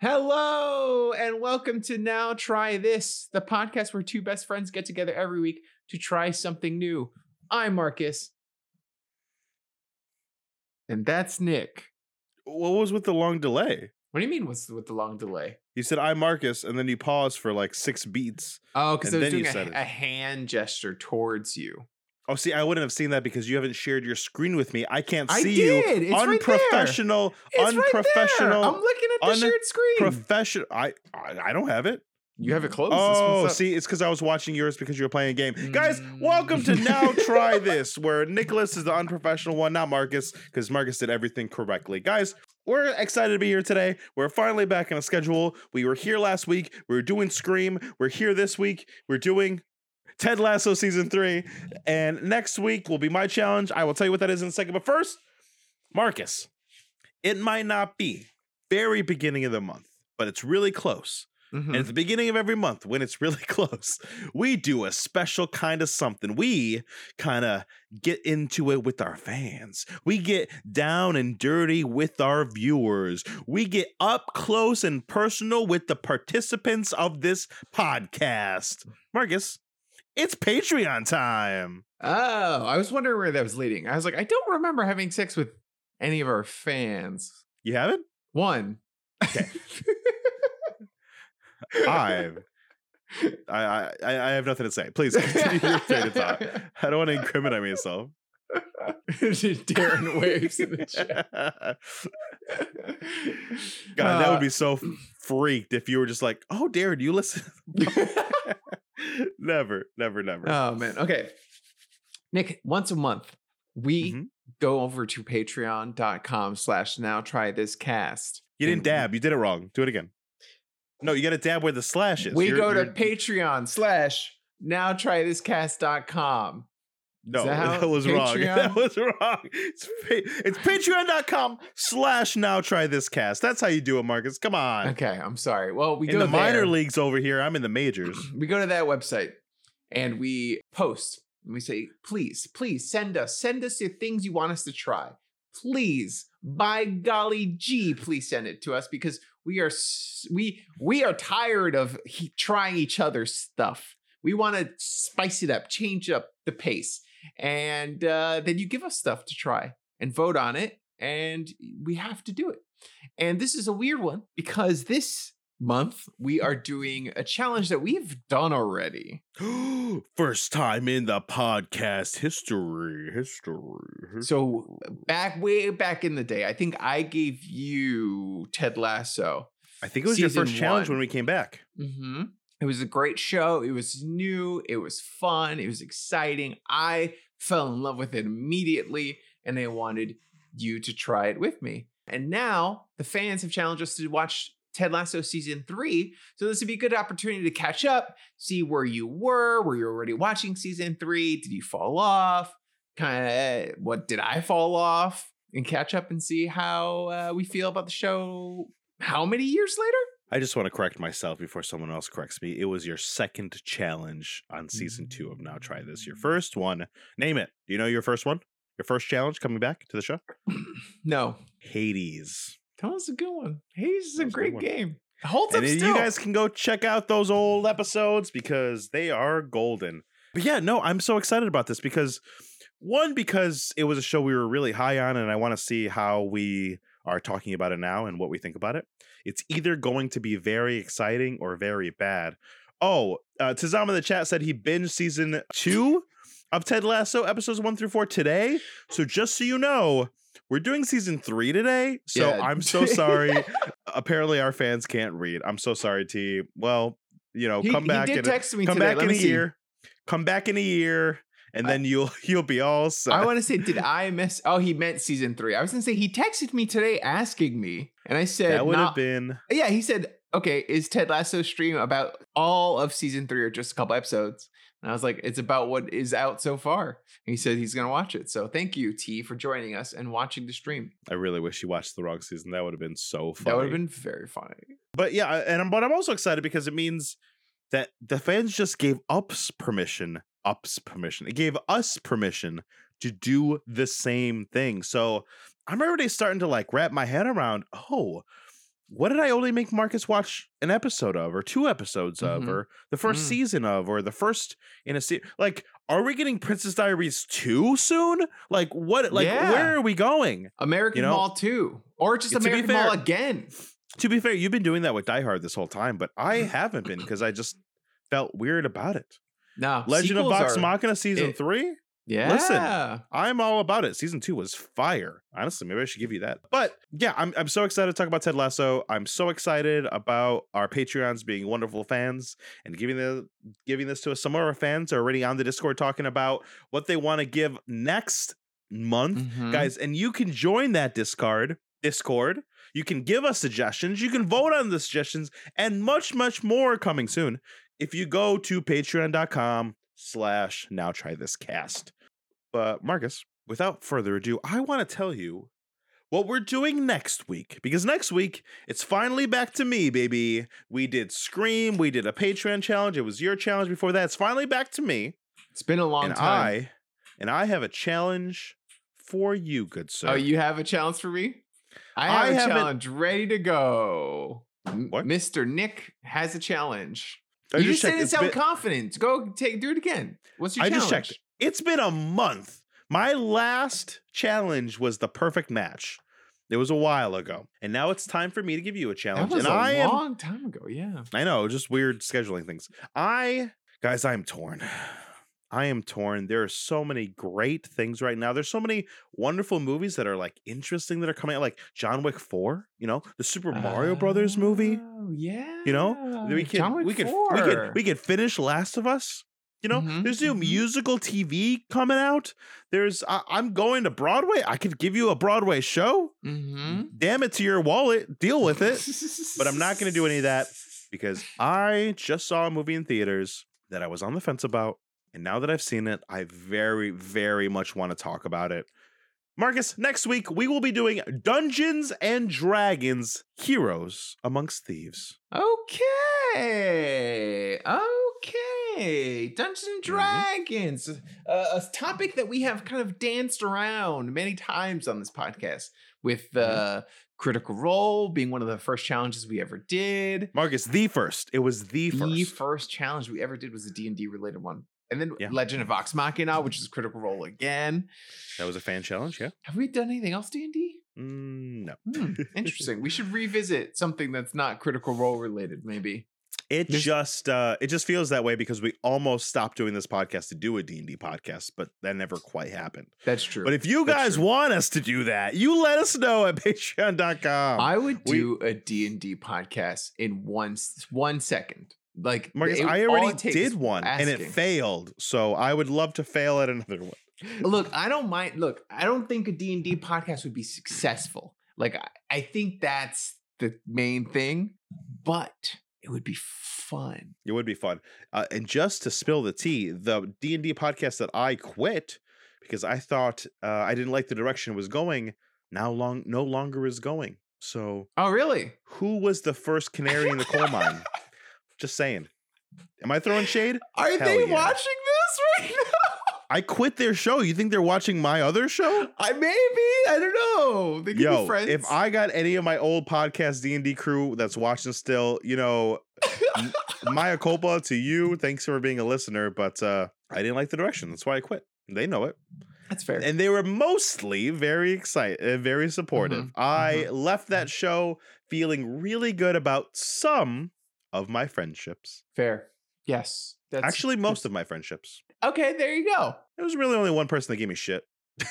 Hello, and welcome to Now Try This, the podcast where two best friends get together every week to try something new. I'm Marcus. And that's Nick. What was with the long delay? What do you mean what's with the long delay? You said I'm Marcus, and then you paused for like six beats. Oh, because I was doing a, a hand gesture towards you. Oh, see, I wouldn't have seen that because you haven't shared your screen with me. I can't see I did. you. It's right there. unprofessional, It's right there. unprofessional, I'm looking at the un- shared screen. professional. I, I I don't have it. you have it closed. Oh, see, it's because I was watching yours because you were playing a game. Guys, Mm. welcome to Now Try This, where Nicholas is the unprofessional one, not Marcus, because Marcus did everything correctly. Guys, we're excited to be here today. We're finally back on a schedule. We were here last week. We were doing Scream. We're here this week. We're doing Ted Lasso season three. And next week will be my challenge. I will tell you what that is in a second. But first, Marcus, it might not be very beginning of the month, but it's really close. Mhm. And at the beginning of every month, when it's really close, we do a special kind of something. We kind of get into it with our fans. We get down and dirty with our viewers. We get up close and personal with the participants of this podcast. Marcus, it's Patreon time. Oh, I was wondering where that was leading. I was like, I don't remember having sex with any of our fans. You have it? One. Okay. Five. I, I I have nothing to say. Please continue your train of thought. I don't want to incriminate myself. Daron waves in the chat. God, that Uh, would be so freaked if you were just like, "Oh, Daron, you listen." never, never, never. oh man. Okay. Nick, once a month, we Mhm. go over to patreon.com slash now try this cast. you didn't dab. You did it wrong. Do it again. No, you got to dab where the slash is. We You're- go to Patreon slash now try this cast.com. No, that how that was wrong. That was wrong. It's, it's patreon.com slash now try this cast. That's how you do it, Marcus. Come on. Okay, I'm sorry. Well, we In go the minor leagues over here, I'm in the majors. we go to that website and we post and we say, please, please send us, send us your things you want us to try. Please, by golly gee, please send it to us because we are we we are tired of he, trying each other's stuff. We want to spice it up, change up the pace, and uh, then you give us stuff to try and vote on it, and we have to do it. And this is a weird one because this month we are doing a challenge that we've done already. First time in the podcast history. History. So back way back in the day, I think I gave you Ted Lasso. I think it was your first challenge one. when we came back. Mm-hmm. It was a great show. It was new. It was fun. It was exciting. I fell in love with it immediately, and I wanted you to try it with me. And now the fans have challenged us to watch Ted Lasso season three. So this would be a good opportunity to catch up, see where you were. Were you already watching season three? Did you fall off? Kind of what did I fall off? And catch up and see how uh, we feel about the show. How many years later? I just want to correct myself before someone else corrects me. It was your second challenge on season two of Now Try This. Your first one. Name it. Do you know your first one? Your first challenge coming back to the show? No, Hades. That was a good one. Hades is a great game. It holds And up still. you guys can go check out those old episodes because they are golden. But yeah, no, I'm so excited about this because one, because it was a show we were really high on, and I want to see how we are talking about it now and what we think about it. It's either going to be very exciting or very bad. Oh, uh, Tizam in the chat said he binged season two of Ted Lasso episodes one through four today. So just so you know, we're doing season three today. So Yeah. I'm so sorry. Apparently, our fans can't read. I'm so sorry, T. Well, you know, he, come back he in did a, me come today. back Let in a see. year. Come back in a year, and I- then you'll you'll be all set. I want to say, did I miss? Oh, he meant season three. I was gonna say he texted me today asking me, and I said, that would have been Yeah, he said, okay, is Ted Lasso stream about all of season three or just a couple episodes? And I was like, it's about what is out so far. And he said he's gonna watch it. So thank you, T, for joining us and watching the stream. I really wish you watched the wrong season. That would have been so funny. That would have been very funny. But yeah, and I'm, but I'm also excited because it means that the fans just gave ups permission, ups permission. It gave us permission to do the same thing. So I'm already starting to like wrap my head around. Oh, what did I only make Marcus watch an episode of, or two episodes of, Mhm. or the first Mm. season of, or the first in a series? Like, are we getting Princess Diaries two soon? Like, what? Like, Yeah. where are we going? American You know, Mall 2. Or just American Mall again. To be fair, you've been doing that with Die Hard this whole time, but I Mm-hmm. haven't been because I just felt weird about it. No. Legend of Vox are- Machina season it- three. Yeah. Listen, I'm all about it. Season two was fire. Honestly, maybe I should give you that. But yeah, I'm I'm so excited to talk about Ted Lasso. I'm so excited about our Patreons being wonderful fans and giving the giving this to us. Some of our fans are already on the Discord talking about what they want to give next month, Mhm. guys. And you can join that Discord. Discord. You can give us suggestions. You can vote on the suggestions, and much, much more coming soon. If you go to patreon.com slash now try this cast. But Marcus, without further ado, I want to tell you what we're doing next week. Because next week, it's finally back to me, baby. We did Scream, we did a Patreon challenge. It was your challenge before that. It's finally back to me. It's been a long and time. I and I have a challenge for you, good oh, sir. Oh, you have a challenge for me? I I have a haven't- challenge ready to go. What? Mr. Nick has a challenge. I you just checked. didn't sound confident. Go take do it again. What's your I challenge? just checked. It's been a month. My last challenge was the perfect match. It was a while ago. And now it's time for me to give you a challenge. That was and a I am a long time ago. Yeah. I know, just weird scheduling things. I guys, I'm torn. I am torn. There are so many great things right now. There's so many wonderful movies that are like interesting that are coming out, like John Wick 4, you know, the Super Mario Brothers movie. Oh yeah. You know, we Wick we could we could we could finish Last of Us. You know, Mhm, there's new mhm. musical TV coming out. There's I, I'm going to Broadway. I could give you a Broadway show. Mm-hmm. Damn it to your wallet. Deal with it. but I'm not going to do any of that because I just saw a movie in theaters that I was on the fence about. And now that I've seen it, I very, very much want to talk about it. Marcus, next week we will be doing Dungeons and Dragons Heroes Amongst Thieves. Okay. Okay. Dungeons and Mhm. Dragons. Uh, a topic that we have kind of danced around many times on this podcast with uh, Critical Role being one of the first challenges we ever did. Marcus, the first. It was the first. The first challenge we ever did was a D&D related one. And then Yeah. Legend of Vox Machina, which is Critical Role again. That was a fan challenge, yeah? Have we done anything else D&D? Mm, no. Hmm, interesting. we should revisit something that's not Critical Role related maybe. It There's- just uh it just feels that way because we almost stopped doing this podcast to do a D&D podcast, but that never quite happened. That's true. But if you guys want us to do that, you let us know at patreon.com. I would we- do a D&D podcast in one one second. Like Marcus, it- I already it takes is did one and it failed. So I would love to fail at another one. Look, I don't mind. Look, I don't think a D&D podcast would be successful. Like I, I think that's the main thing, but it would be fun. It would be fun. Uh, and just to spill the tea, the D&D podcast that I quit because I thought uh, I didn't like the direction it was going, now long no longer is going. So Oh, really? who was the first canary in the coal mine? Just saying. Am I throwing shade? Are Hell they yeah. watching this right now? I quit their show. You think they're watching my other show? I maybe I don't know. They could be Yo, friends. if I got any of my old podcast D and D crew that's watching still, you know, Maya culpa to you. Thanks for being a listener, but uh I didn't like the direction. That's why I quit. They know it, that's fair. and they were mostly very excited, uh, very supportive. Mhm, I left that show feeling really good about some of my friendships. fair. Yes. That's Actually, most of my friendships. Okay, there you go. There was really only one person that gave me shit.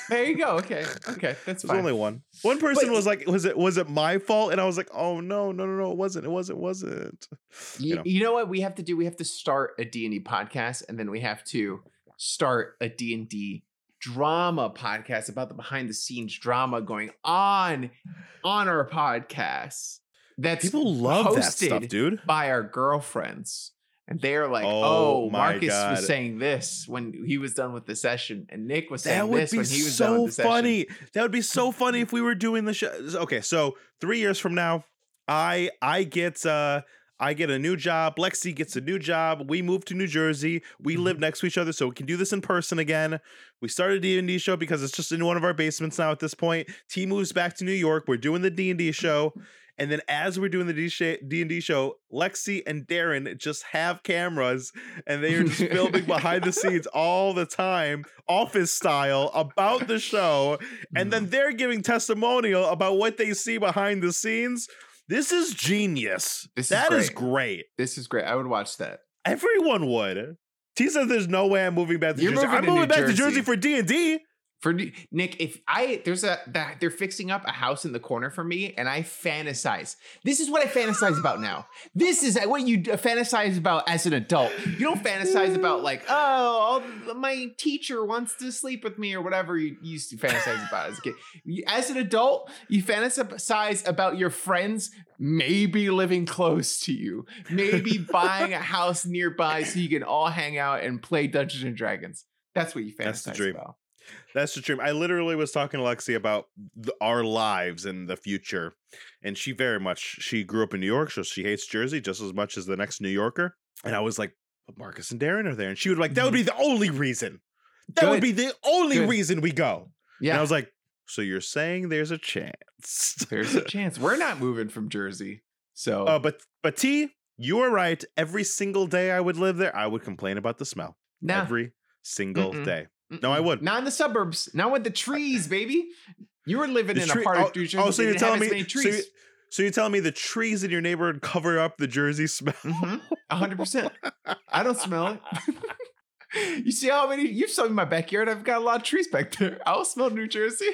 There you go. Okay. Okay. That's fine. only one. One person was like, "Was it was it my fault?" And I was like, "Oh no, no, no, no! It wasn't. It wasn't. It wasn't." You, know. you know what we have to do? We have to start a D&D podcast and then we have to start a D&D drama podcast about the behind the scenes drama going on on our podcast. That's People love that stuff, dude. by our girlfriends. And they're like, Oh oh, Marcus God. was saying this when he was done with the session, and Nick was saying this when he was done so with the session. funny. That would be so funny if we were doing the show. Okay, so three years from now, I I get uh I get a new job. Lexi gets a new job. We move to New Jersey. We live next to each other, so we can do this in person again. We started a D&D show because it's just in one of our basements now at this point. T moves back to New York. We're doing the D&D show. And then as we're doing the D- sh- D&D show, Lexi and Daron just have cameras and they are just filming behind the scenes all the time, office style, about the show. And then mm. they're giving testimonial about what they see behind the scenes. This is genius. This That is great. great. This is great. I would watch that. Everyone would. T says there's no way I'm moving back to You're Jersey. I'm to moving New back to Jersey. Jersey for D and D. For Nick, if I there's a that they're fixing up a house in the corner for me, and I fantasize. This is what I fantasize about now. This is what you fantasize about as an adult. You don't fantasize about like, oh, my teacher wants to sleep with me or whatever you used to fantasize about as a kid. As an adult, you fantasize about your friends maybe living close to you, maybe buying a house nearby so you can all hang out and play Dungeons and Dragons. That's what you fantasize That's the dream. about. That's the dream. I literally was talking to Lexi about th- our lives in the future, and she very much she grew up in New York, so she hates Jersey just as much as the next New Yorker. And I was like, but Marcus and Daron are there, and she would like, that would be the only reason. That would Mm-hmm. Be the only Good. reason we go. Yeah. And I was like, so you're saying there's a chance? There's a chance. We're not moving from Jersey. So Uh, but but T, you are right. Every single day I would live there, I would complain about the smell. nah, Every single Mm-mm. day. No, I would. Not in the suburbs. Not with the trees, baby. You were living The in tree- a part oh, of New Jersey. oh, so you're telling me- so trees. you- So you're telling me the trees in your neighborhood cover up the Jersey smell? Mhm. A hundred percent. I don't smell it. you see how many you've seen in my backyard? I've got a lot of trees back there. I'll smell New Jersey.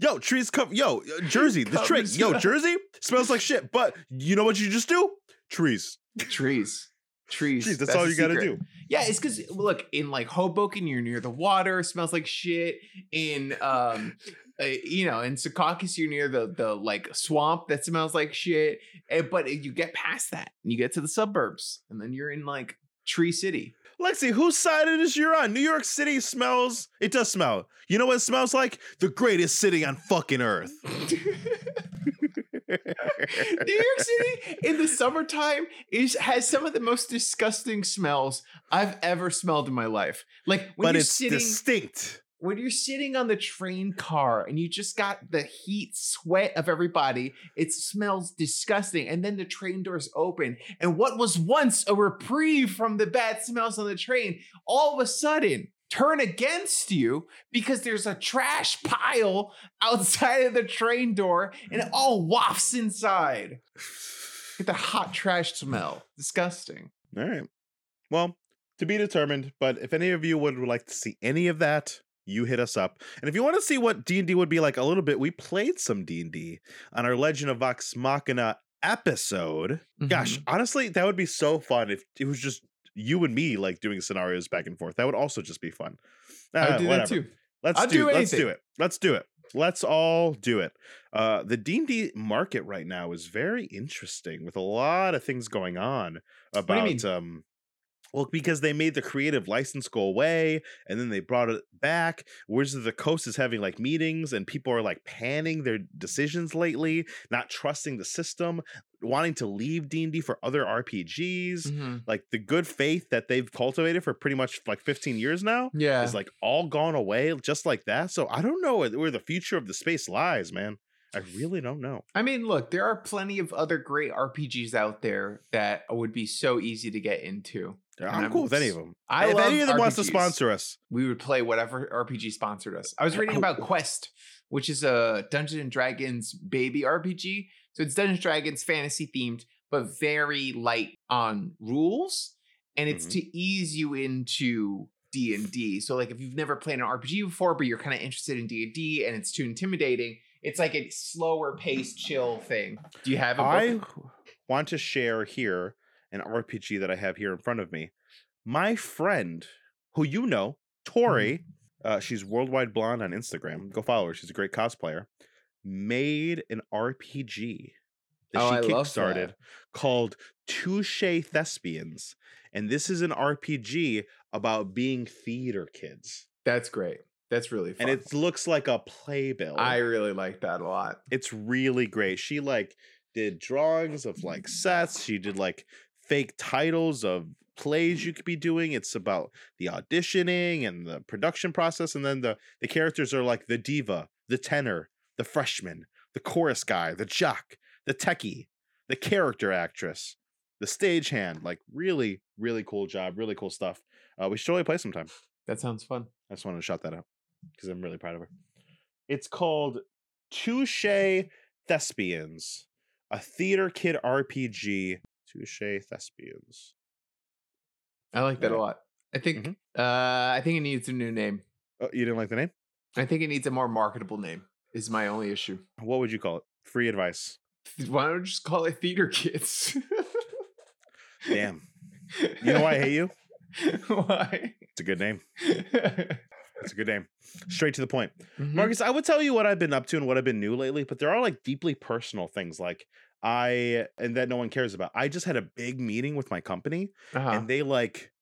Yo, trees cover. Yo, uh, Jersey. The trick. Covers Yo. Jersey smells like shit. But you know what you just do? Trees. Trees. Trees. Trees. That's, all you got to do. Yeah, it's because look in like Hoboken, you're near the water, smells like shit. In um, uh, you know, in Secaucus, you're near the the like swamp that smells like shit. Eh, but you get past that, and you get to the suburbs, and then you're in like Tree City. Lexi, whose side of this you're on? New York City smells. It does smell. You know what it smells like? The greatest city on fucking earth. New York City in the summertime is has some of the most disgusting smells I've ever smelled in my life. Like when but you're it's sitting distinct. when you're sitting on the train car and you just got the heat sweat of everybody, it smells disgusting. And then the train doors open, and what was once a reprieve from the bad smells on the train, all of a sudden turn against you because there's a trash pile outside of the train door and it all wafts inside. Get the hot trash smell. Disgusting. All right. Well, to be determined. But if any of you would like to see any of that, you hit us up. And if you want to see what D and D would be like a little bit, we played some D and D on our Legend of Vox Machina episode. Gosh, Mhm. honestly, that would be so fun if it was just you and me like doing scenarios back and forth. That would also just be fun. I would Ah, do that too. Let's do, do let's do it. Let's do it. Let's all do it. Uh, the D and D market right now is very interesting with a lot of things going on about um. Well, because they made the creative license go away and then they brought it back. Of the Coast is having like meetings and people are like panning their decisions lately, not trusting the system, wanting to leave D&D for other RPGs. Mhm. Like the good faith that they've cultivated for pretty much like 15 years now Yeah. is like all gone away just like that. So I don't know where the future of the space lies, man. I really don't know. I mean, look, there are plenty of other great RPGs out there that would be so easy to get into. I'm I'm cool with any of them. I if any of them wants to sponsor us, We would play whatever RPG sponsored us. I was reading about Quest, which is a Dungeons and Dragons baby RPG. So it's Dungeons and Dragons fantasy themed, but very light on rules, and it's Mhm. to ease you into D and D. So like if you've never played an RPG before, but you're kind of interested in D and D, and it's too intimidating, it's like a slower paced, chill thing. Do you have a I book? want to share here an RPG that I have here in front of me. My friend, who you know, Tori, uh, she's worldwide blonde on Instagram. Go follow her. She's a great cosplayer. Made an RPG that Oh, she love kickstarted called Touche Thespians, and this is an RPG about being theater kids, That's great. That's really fun. and it looks like a playbill. I really like that a lot. it's really great. She like did drawings of like sets. She did like fake titles of plays you could be doing. It's about the auditioning and the production process, and then the the characters are like the diva, the tenor, the freshman, the chorus guy, the jock, the techie, the character actress, the stagehand. Like really, really cool job, really cool stuff. Uh, we should totally play sometime. That sounds fun. I just wanted to shout that out because I'm really proud of her. It's called Touche Thespians, a theater kid RPG. Touche Thespians. I like that a lot. I think Mhm. uh I think it needs a new name. Oh, you didn't like the name? I think it needs a more marketable name. Is my only issue. What would you call it? Free advice. Why don't we just call it Theater Kids? Damn. You know why I hate you? Why? It's a good name. It's a good name. Straight to the point. Mhm. Marcus, I would tell you what I've been up to and what I've been new lately, but there are like deeply personal things like I and that no one cares about. I just had a big meeting with my company Uh-huh. and they like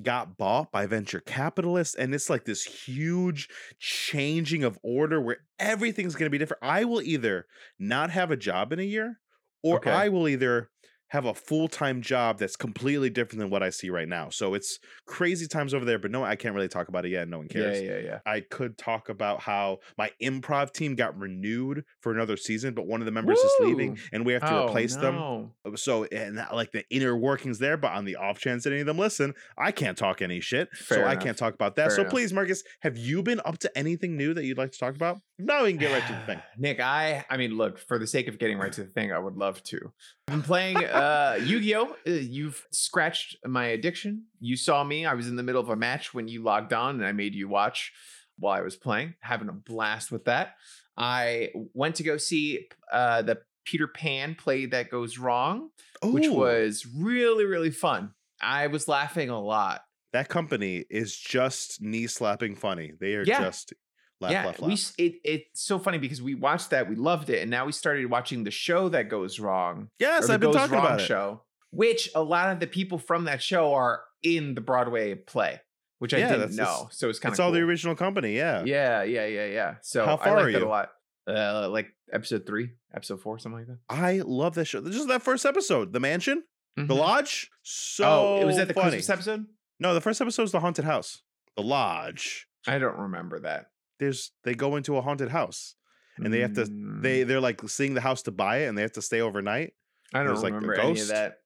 got bought by venture capitalists and it's like this huge changing of order where everything's going to be different i will either not have a job in a year or Okay. i will either have a full-time job that's completely different than what i see right now so it's crazy times over there but no i can't really talk about it yet no one cares yeah, yeah. yeah. I could talk about how my improv team got renewed for another season, but one of the members is leaving and we have to Oh, replace them. Uh, so and that, like the inner workings there, but on the off chance that any of them listen, I can't talk any shit. so Fair I can't talk about that. Fair so enough. please, Marcus, have you been up to anything new that you'd like to talk about? No, we can get right to the thing. Nick, I I mean, look, for the sake of getting right to the thing, I would love to. I'm playing uh, uh Yu-Gi-Oh! Uh, You've scratched my addiction. You saw me. I was in the middle of a match when you logged on and I made you watch while I was playing, having a blast with that. I went to go see uh the Peter Pan play that goes wrong, which was really, really fun. I was laughing a lot. that company is just knee slapping funny. They are Yeah. just laugh, yeah, laugh, we laugh. s- it it's so funny because we watched that, we loved it, and now we started watching the show that goes wrong. yes, I've been talking about it. show, which a lot of the people from that show are in the Broadway play, which I didn't know. So it's kind of It's of all the original company. Yeah. Yeah, yeah, yeah, yeah. So How I far like are that a you? lot. Uh, like episode three, episode four, something like that. I love that show. Just that first episode, the mansion, the Mhm. lodge. So oh, it was at the funny. Christmas episode. No, the first episode is the haunted house, the lodge. I don't remember that. There's they go into a haunted house and they have to Mm, they they're like seeing the house to buy it and they have to stay overnight. I don't there's, like, remember any of that.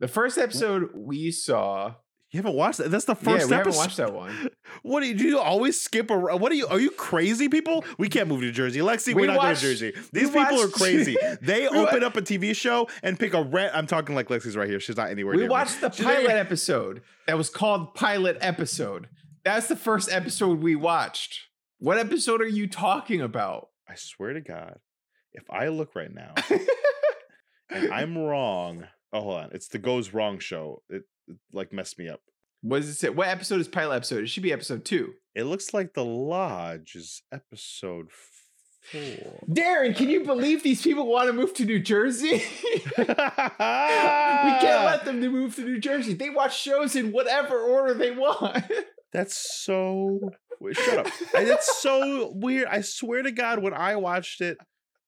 The first episode we saw. You haven't watched that? That's the first. Yeah, we haven't watched that one. What do you, do? You always skip around? What are you? Are you crazy, people? We can't move to Jersey, Lexi. We We're not watched- going to Jersey. These people are crazy. They open up a TV show and pick a rent. I'm talking like Lexi's right here. She's not anywhere. We near me. watched the pilot episode that was called Pilot Episode. That's the first episode we watched. What episode are you talking about? I swear to God, if I look right now and I'm wrong. Oh, hold on. It's the Goes Wrong show. It, it like messed me up. what does it say? What episode is pilot episode? It should be episode two. It looks like the Lodge is episode four. Daron, can you believe these people want to move to New Jersey? we can't let them move to New Jersey. They watch shows in whatever order they want. That's so. Wait, shut up. I- That's so weird. I swear to God, when I watched it,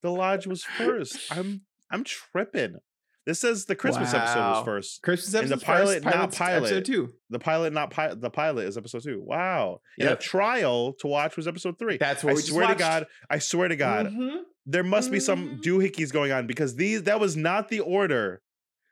the Lodge was first. I'm I'm tripping. This says the Christmas episode was first. Christmas And the episode pilot, not pilot's pilot. Episode two. The pilot, not pilot. The pilot is episode two. Wow. And Yeah. a trial to watch was episode three. That's what I swear to. God. I swear to God. Mhm. There must be some Mhm. doohickeys going on because these that was not the order.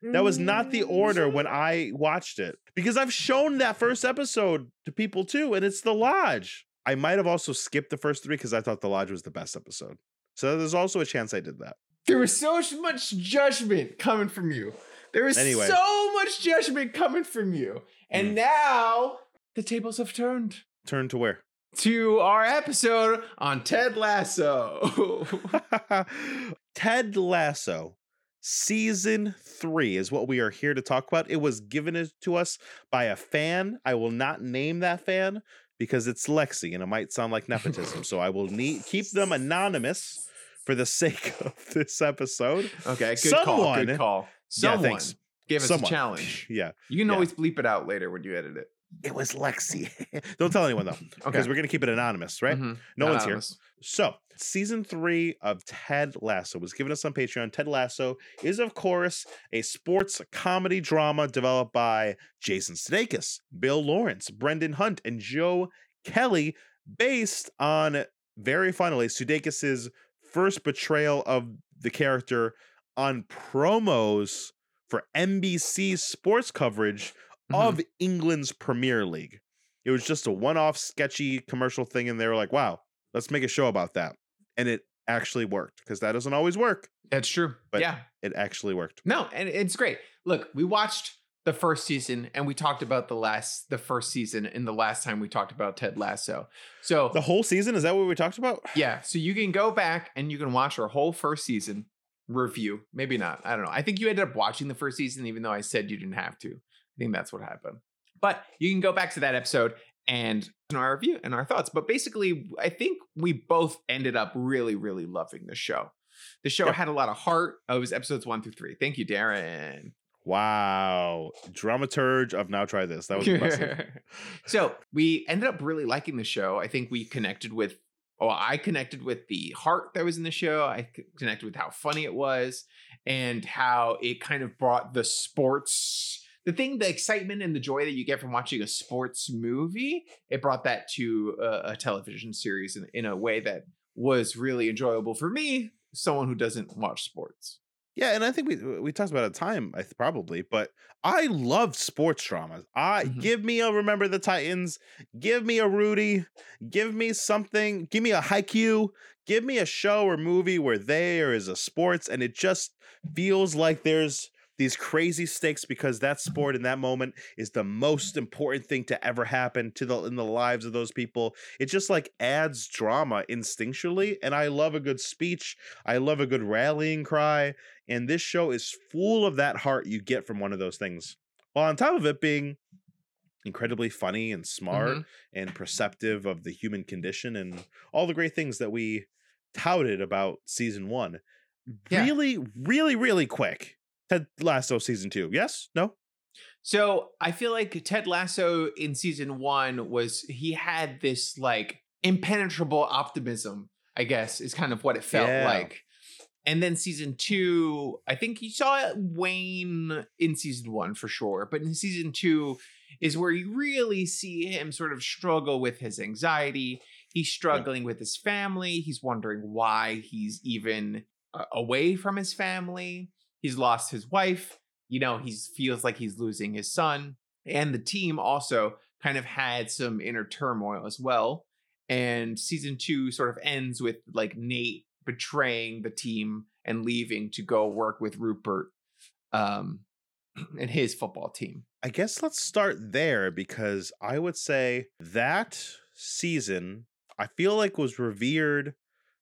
That was not the order when I watched it. Because I've shown that first episode to people too, and it's The Lodge. I might have also skipped the first three because I thought The Lodge was the best episode. So there's also a chance I did that. There was so much judgment coming from you. There was Anyway. so much judgment coming from you. And Mm. now the tables have turned Turned to where? to our episode on Ted Lasso. Ted Lasso, season three is what we are here to talk about. It was given to us by a fan. I will not name that fan because it's Lexi and it might sound like nepotism. so I will need keep them anonymous for the sake of this episode. okay, good call. Good call. Yeah, Someone thanks. give us Someone. a challenge. Yeah. You can Yeah. always bleep it out later when you edit it. It was Lexi. Don't tell anyone though, because we're gonna keep it anonymous, right? Mhm. No one's here. So, season three of Ted Lasso was given us on Patreon. Ted Lasso is, of course, a sports comedy drama developed by Jason Sudeikis, Bill Lawrence, Brendan Hunt, and Joe Kelly, based on very funnily Sudeikis' first betrayal of the character on promos for NBC's sports coverage Mhm. of England's Premier League. It was just a one-off sketchy commercial thing, and they were like, "Wow, let's make a show about that," and it actually worked because that doesn't always work. That's true. But- yeah. It actually worked. No, and it's great. Look, we watched the first season and we talked about the last the first season in the last time we talked about Ted Lasso. So The whole season is that what we talked about? yeah, so you can go back and you can watch our whole first season review. Maybe not. I don't know. I think you ended up watching the first season even though I said you didn't have to. I think that's what happened. But you can go back to that episode and in our review and our thoughts. But basically, I think we both ended up really, really loving the show. The show Yeah. had a lot of heart. Oh, it was episodes one through three. Thank you, Daron. Wow, dramaturge of Now Try This. That was impressive. so we ended up really liking the show. I think we connected with, oh, I connected with the heart that was in the show. I connected with how funny it was and how it kind of brought the sports, the thing, the excitement and the joy that you get from watching a sports movie. It brought that to a, a television series in, in a way that was really enjoyable for me, someone who doesn't watch sports. Yeah, and I think we we talked about a time, I th- probably, but I love sports dramas. I Mhm. give me a Remember the Titans, give me a Rudy, give me something, give me a Haikyuu, give me a show or movie where there is a sports and it just feels like there's these crazy stakes because that sport in that moment is the most important thing to ever happen to the in the lives of those people. It just like adds drama instinctually, and I love a good speech. I love a good rallying cry. And this show is full of that heart you get from one of those things. While on top of it being incredibly funny and smart Mhm. and perceptive of the human condition and all the great things that we touted about season one. Yeah. Really, really, really quick. Ted Lasso season two. Yes? No? So I feel like Ted Lasso in season one was he had this like impenetrable optimism, I guess, is kind of what it felt Yeah. like. And then season two, I think you saw it wane in season one for sure. But in season two is where you really see him sort of struggle with his anxiety. He's struggling with his family. He's wondering why he's even uh, away from his family. He's lost his wife you know he feels like he's losing his son and the team also kind of had some inner turmoil as well and season two sort of ends with like nate betraying the team and leaving to go work with rupert um and his football team. I guess let's start there because I would say that season I feel like was revered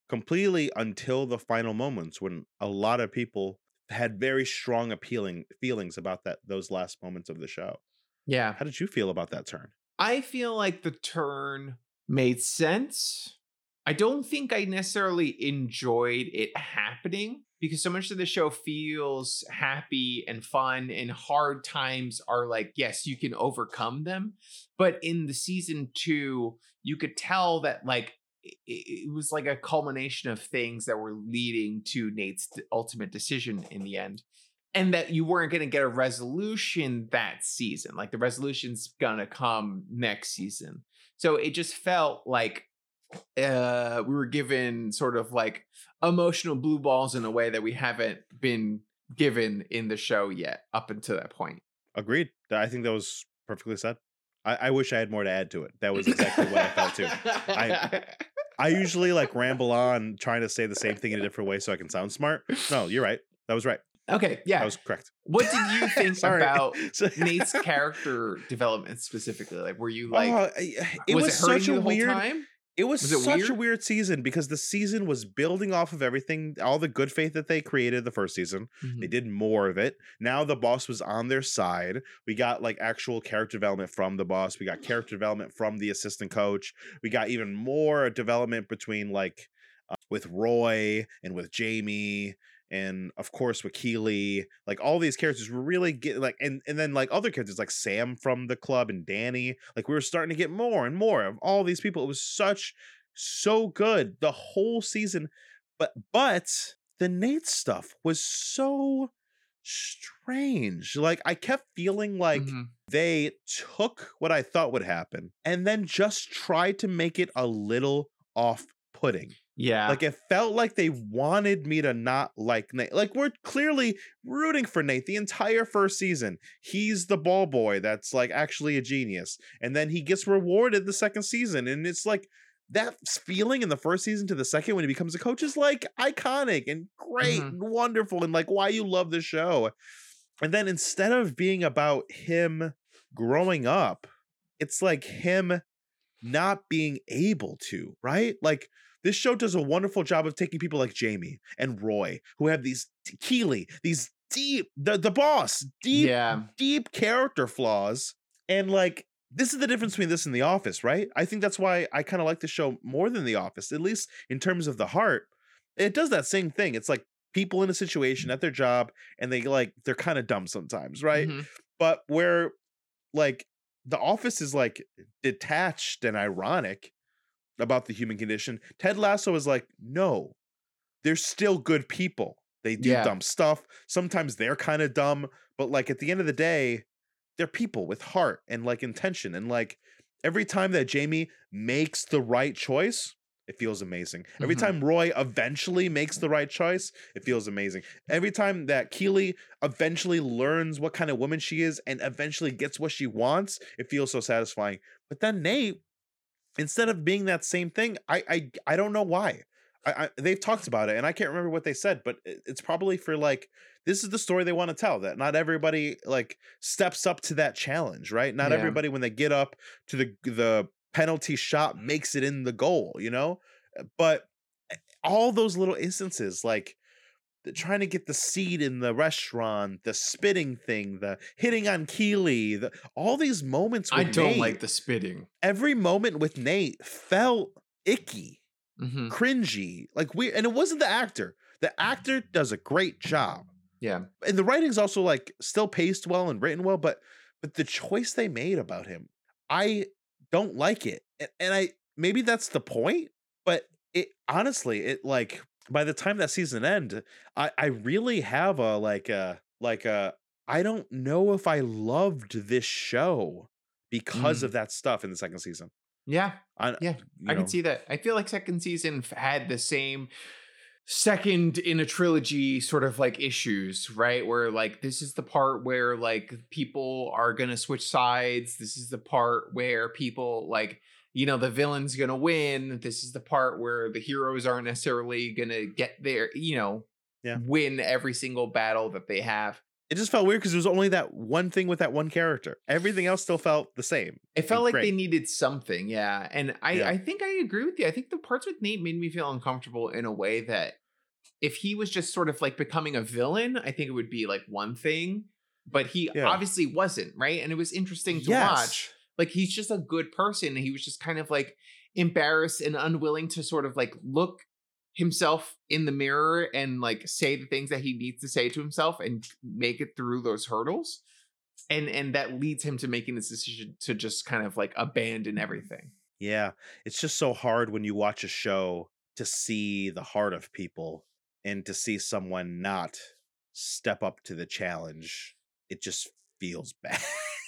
completely until the final moments when a lot of people had very strong appealing feelings about that those last moments of the show. yeah How did you feel about that turn? I feel like the turn made sense. I don't think I necessarily enjoyed it happening because so much of the show feels happy and fun, and hard times are like, yes, you can overcome them. But in the season two, you could tell that, like, it, was like a culmination of things that were leading to Nate's ultimate decision in the end and that you weren't going to get a resolution that season. Like the resolution's going to come next season. So it just felt like uh we were given sort of like emotional blue balls in a way that we haven't been given in the show yet up until that point. Agreed. I think that was perfectly said. I, I wish I had more to add to it. That was exactly what I felt too. I- I usually like ramble on trying to say the same thing in a different way so I can sound smart. No, you're right. That was right. Okay, yeah. That was correct. what did you think about Nate's character development specifically? Like were you oh, like Oh, it was, was, it such a weird time? It was, Was it such a weird? weird season because the season was building off of everything all the good faith that they created the first season. Mhm. they did more of it. Now the boss was on their side. We got like actual character development from the boss. We got character development from the assistant coach. We got even more development between like uh, with roy and with jamie and of course with Keely, like all these characters were really getting like and and then like other characters like Sam from the club and Danny, like we were starting to get more and more of all these people. It was such so good the whole season, but but the Nate stuff was so strange. Like I kept feeling like Mhm. they took what I thought would happen and then just tried to make it a little off putting. Yeah. Like it felt like they wanted me to not like Nate. Like we're clearly rooting for Nate the entire first season. He's the ball boy that's like actually a genius. And then he gets rewarded the second season. And it's like that feeling in the first season to the second when he becomes a coach is like iconic and great Mhm. and wonderful and like why you love the show. And then instead of being about him growing up, it's like him not being able to, right? Like this show does a wonderful job of taking people like Jamie and Roy, who have these Keely, these deep, the, the boss, deep, yeah. deep character flaws. And like, this is the difference between this and The Office, right? I think that's why I kind of like the show more than The Office, at least in terms of the heart. It does that same thing. It's like people in a situation at their job and they like, they're kind of dumb sometimes, right? Mhm. but where like the office is like detached and ironic about the human condition ted lasso is like no they're still good people they do Yeah. dumb stuff sometimes they're kind of dumb but like at the end of the day they're people with heart and like intention and like every time that jamie makes the right choice it feels amazing every Mhm. time roy eventually makes the right choice it feels amazing every time that keely eventually learns what kind of woman she is and eventually gets what she wants, it feels so satisfying. But then Nate, instead of being that same thing, I I I don't know why. I, I they've talked about it and I can't remember what they said, but it's probably for like this is the story they want to tell that not everybody like steps up to that challenge, right? Not Yeah. everybody when they get up to the the penalty shot makes it in the goal, you know? But eh, all those little instances like the trying to get the seat in the restaurant, the spitting thing, the hitting on Keely, the, all these moments. I don't Nate, like the spitting. every moment with Nate felt icky, Mhm. cringy, like we. And it wasn't the actor. The actor does a great job, Yeah. and the writing's also like still paced well and written well. But but the choice they made about him, I don't like it, and, and I maybe that's the point. But it honestly, it like by the time that season end, I I really have a like a like a I don't know if I loved this show because Mm. of that stuff in the second season. Yeah. I, Yeah, I know, can see that. I feel like second season had the same second in a trilogy sort of like issues, right? Where like this is the part where like people are going to switch sides. This is the part where people like you know the villain's going to win. This is the part where the heroes aren't necessarily going to get there, you know, Yeah. win every single battle that they have. It just felt weird because there was only that one thing with that one character. Everything else still felt the same. It felt like great. they needed something, yeah. And I, Yeah. I think I agree with you. I think the parts with Nate made me feel uncomfortable in a way that if he was just sort of like becoming a villain, I think it would be like one thing. But he Yeah. obviously wasn't, right? And it was interesting to Yes. watch. Like he's just a good person. He was just kind of like embarrassed and unwilling to sort of like look himself in the mirror and like say the things that he needs to say to himself and make it through those hurdles and and that leads him to making this decision to just kind of like abandon everything Yeah, it's just so hard when you watch a show to see the heart of people and to see someone not step up to the challenge. It just feels bad.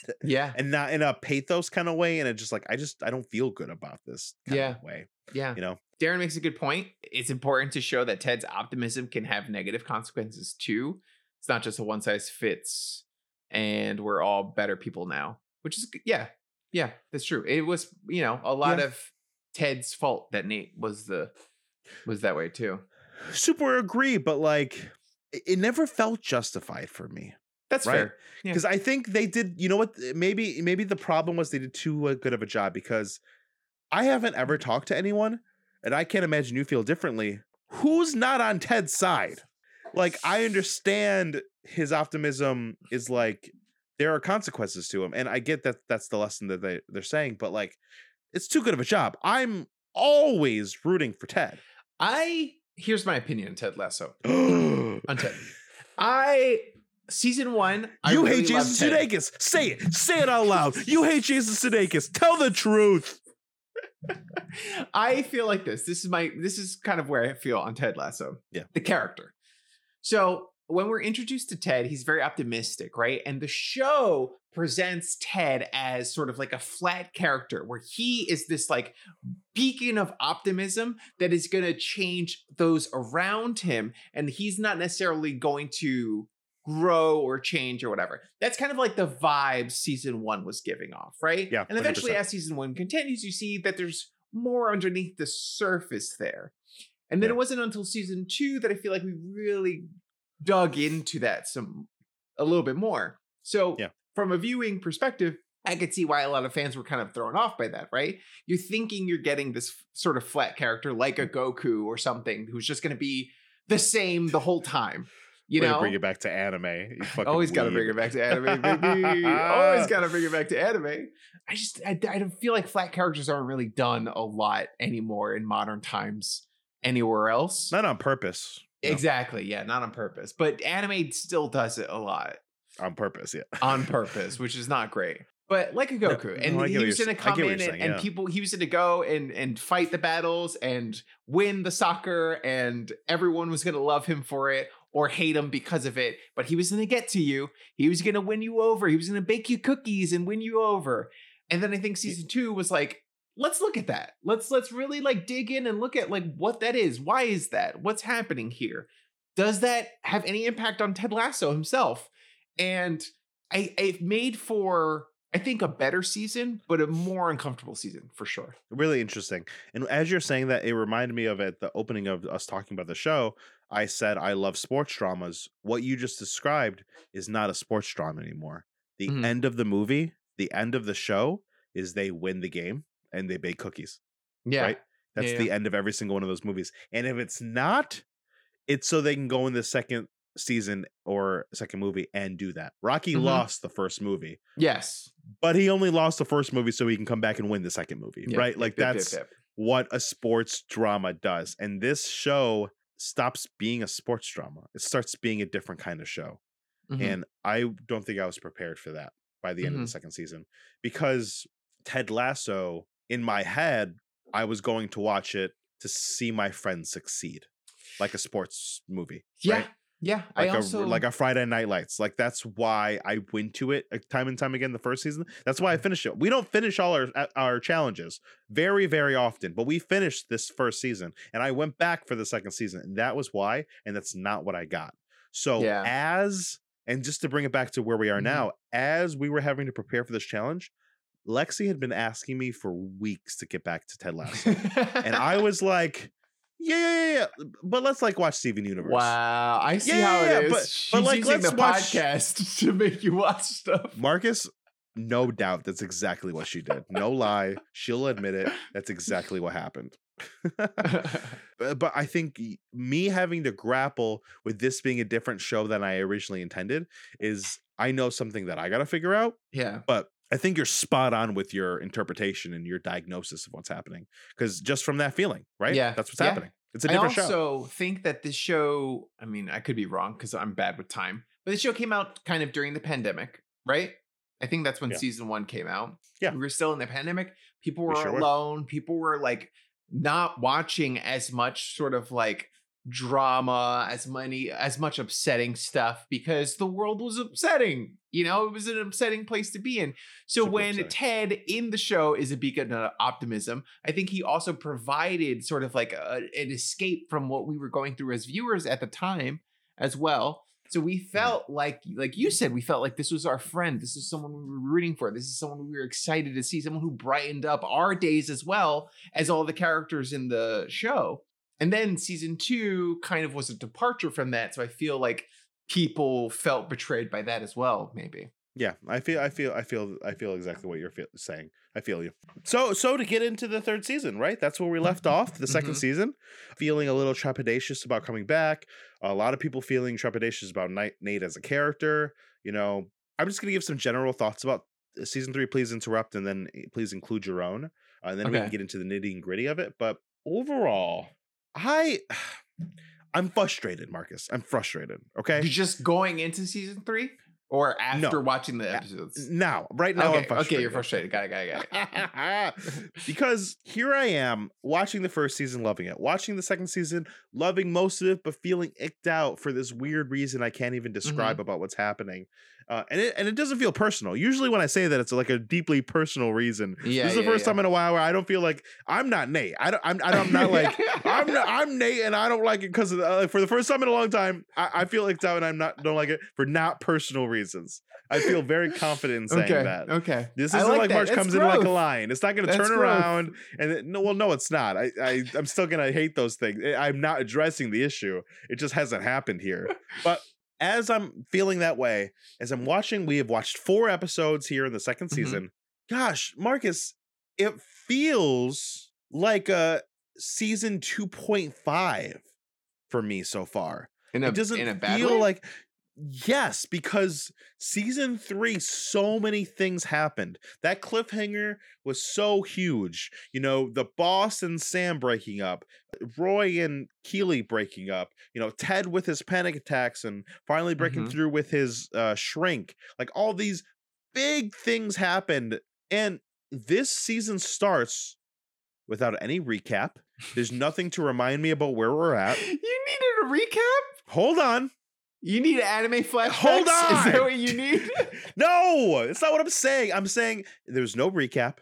yeah and not in a pathos kind of way and it just like I just I don't feel good about this kind Yeah. of way. yeah You know. daron makes a good point it's important to show that ted's optimism can have negative consequences too it's not just a one size fits and we're all better people now which is yeah yeah that's true it was you know a lot Yeah. of ted's fault that nate was the was that way too Super agree, but like it never felt justified for me. That's Right. fair Yeah. because I think they did. You know what? Maybe maybe the problem was they did too uh, good of a job because I haven't ever talked to anyone, and I can't imagine you feel differently. Who's not on Ted's side? Like I understand his optimism is like there are consequences to him, and I get that that's the lesson that they they're saying, but like it's too good of a job. I'm always rooting for Ted. I here's my opinion on Ted Lasso. On Ted, I season one. I hate really Jason loved Ted. Sudeikis. Say it. Say it out loud. You hate Jason Sudeikis. Tell the truth. I feel like this. This is my. This is kind of where I feel on Ted Lasso. Yeah. the character. So when we're introduced to Ted, he's very optimistic, right? And the show presents Ted as sort of like a flat character where he is this like beacon of optimism that is going to change those around him. And he's not necessarily going to grow or change or whatever. That's kind of like the vibe season one was giving off, right? Yeah, And eventually, 100%. as season one continues, you see that there's more underneath the surface there. And then Yeah. it wasn't until season two that I feel like we really dug into that some a little bit more. So Yeah. from a viewing perspective, I could see why a lot of fans were kind of thrown off by that, right? You're thinking you're getting this f- sort of flat character like a Goku or something who's just going to be the same the whole time. You Way know, bring it back to anime. You always got to bring it back to anime, baby. always got to bring it back to anime. I just I, I don't feel like flat characters aren't really done a lot anymore in modern times anywhere else. Not on purpose. No, Exactly. Yeah, not on purpose. But anime still does it a lot on purpose, yeah. on purpose, which is not great. But like a No, Goku, and no, he was going to come in and, saying, and yeah. people, he was going to go and and fight the battles and win the soccer, and everyone was going to love him for it or hate him because of it. But he was going to get to you. He was going to win you over. He was going to bake you cookies and win you over. And then I think season two was like, let's look at that. Let's let's really like dig in and look at like what that is. Why is that? What's happening here? Does that have any impact on Ted Lasso himself? And I it made for I think a better season, but a more uncomfortable season for sure. really interesting. And as you're saying that, it reminded me of at the opening of us talking about the show. I said I love sports dramas. What you just described is not a sports drama anymore. The Mhm. end of the movie, the end of the show, is they win the game and they bake cookies. Yeah. Right? That's Yeah, the end of every single one of those movies. And if it's not, it's so they can go in the second season or second movie and do that. Rocky Mhm. lost the first movie, Yes. but he only lost the first movie so he can come back and win the second movie, Yep, right? Like yep, that's yep. what a sports drama does. And this show stops being a sports drama. It starts being a different kind of show. Mhm. And I don't think I was prepared for that by the end of Mhm. the second season because Ted Lasso, in my head, I was going to watch it to see my friends succeed, like a sports movie. yeah. right? Yeah. Like I also a like a Friday Night Lights. Like that's why I went to it uh, time and time again the first season. That's why I finished it. We don't finish all our our challenges very very often, but we finished this first season, and I went back for the second season, and that was why. And that's not what I got. So Yeah. as and just to bring it back to where we are Mhm. now, as we were having to prepare for this challenge, Lexi had been asking me for weeks to get back to Ted Lasso, and I was like. Yeah, yeah, yeah, yeah, but let's like watch Steven Universe. Wow, I see Yeah, how yeah, it is. but- but, She's like, using let's the watch- podcast to make you watch stuff. Marcus, no doubt that's exactly what she did. No lie. She'll admit it. That's exactly what happened. but, but I think me having to grapple with this being a different show than I originally intended is I know something that I got to figure out, yeah. but I think you're spot on with your interpretation and your diagnosis of what's happening because just from that feeling, right? Yeah, That's what's yeah. happening. It's a different show. I also show. think that this show, I mean, I could be wrong because I'm bad with time, but the show came out kind of during the pandemic, right? I think that's when Yeah. season one came out. Yeah. We were still in the pandemic. People We were sure were. alone. People were like not watching as much sort of like drama, as many, as much upsetting stuff because the world was upsetting. You know, it was an upsetting place to be in. So Super when upsetting. Ted in the show is a beacon of optimism, I think he also provided sort of like a, an escape from what we were going through as viewers at the time as well. So we mm-hmm. felt like, like you said, we felt like this was our friend. This is someone we were rooting for. This is someone we were excited to see. Someone who brightened up our days as well as all the characters in the show. And then season two kind of was a departure from that. So I feel like people felt betrayed by that as well. Maybe. Yeah, I feel, I feel, I feel, I feel exactly what you're feel, saying. I feel you. So, so to get into the third season, right? That's where we left off. The 2nd Mhm. season, feeling a little trepidatious about coming back. A lot of people feeling trepidatious about Nate, as a character. You know, I'm just gonna give some general thoughts about uh, season three. Please interrupt, and then eh, please include your own, uh, and then we can get into the nitty and gritty of it. But overall, I I'm frustrated, Marcus. I'm frustrated. Okay. You're just going into season three or after watching the episodes? Now, right now, I'm okay, frustrated. okay, you're frustrated. Got it, got it, got it. because here I am watching the first season, loving it, watching the second season, loving most of it, but feeling icked out for this weird reason I can't even describe Mm-hmm. about what's happening. Uh, and it and it doesn't feel personal. Usually, when I say that, it's like a deeply personal reason. Yeah, this is the first yeah. time in a while where I don't feel like I'm not Nate. I don't. I'm. I'm not like. I'm not, I'm Nate, and I don't like it because uh, for the first time in a long time, I, I feel icked out, and I'm not don't like it for not personal reasons. I feel very confident in saying okay, that. okay. This I isn't like, that. March comes in like a lion. It's not going to turn growth. around and it, no. Well, no, it's not. I, I I'm still going to hate those things. I- I'm not addressing the issue. It just hasn't happened here. But as I'm feeling that way, as I'm watching, we have watched four episodes here in the 2nd Mhm. season. Gosh, Marcus, it feels like a season 2.5 for me so far In a, it doesn't in a bad feel way? like yes because season three so many things happened. That cliffhanger was so huge you know the boss and sam breaking up roy and keeley breaking up you know ted with his panic attacks and finally breaking Mhm. through with his uh shrink. Like all these big things happened and this season starts without any recap. There's nothing to remind me about where we're at. You needed a recap? hold on You need an anime flashbacks? Hold on, Is that what you need? No, it's not what I'm saying. I'm saying there's no recap.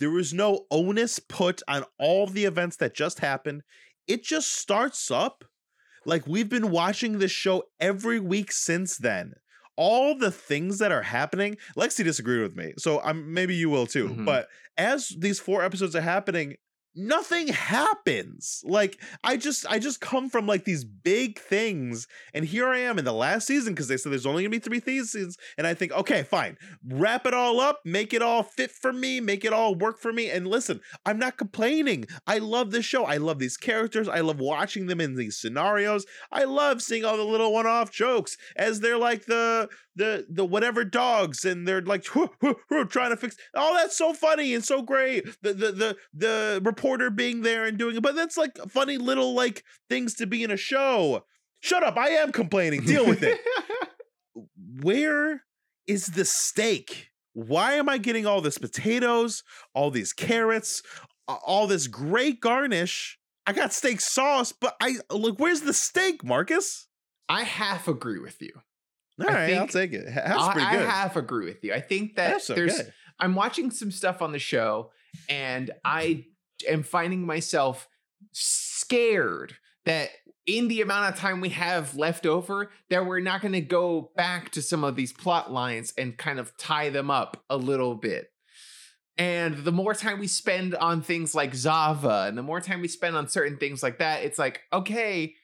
There was no onus put on all the events that just happened. It just starts up like we've been watching this show every week since then. All the things that are happening, Lexi disagreed with me, so I'm maybe you will too. Mhm. But as these four episodes are happening, nothing happens. Like I just I just come from like these big things and here I am in the last season because they said there's only gonna be three seasons. And I think, okay, fine. Wrap it all up, make it all fit for me, make it all work for me. And listen, I'm not complaining. I love this show. I love these characters. I love watching them in these scenarios. I love seeing all the little one-off jokes as they're like the the the whatever dogs and they're like "Whoo, whoo, whoo," trying to fix oh that's so funny and so great the the the the reporter being there and doing it but that's like funny little like things to be in a show shut up i am complaining deal with it where is the steak why am i getting all this potatoes all these carrots all this great garnish i got steak sauce but i look where's the steak marcus I half agree with you. all right, I'll think- take it. I, pretty I half agree with you. I think that That's there's okay. I'm watching some stuff on the show and I am finding myself scared that in the amount of time we have left over that we're not going to go back to some of these plot lines and kind of tie them up a little bit. And the more time we spend on things like Zava and the more time we spend on certain things like that, it's like, okay,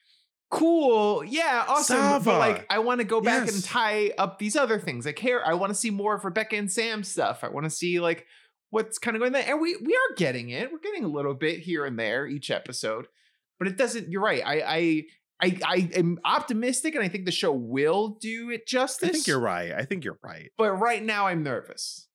cool. Yeah, awesome. Zava. But like, I want to go back and tie up these other things. I care. I want to see more of Rebecca and Sam stuff. I want to see like what's kind of going there. And we we are getting it. We're getting a little bit here and there each episode, but it doesn't. You're right. I I I, I am optimistic, and I think the show will do it justice. I think you're right. I think you're right. But right now, I'm nervous.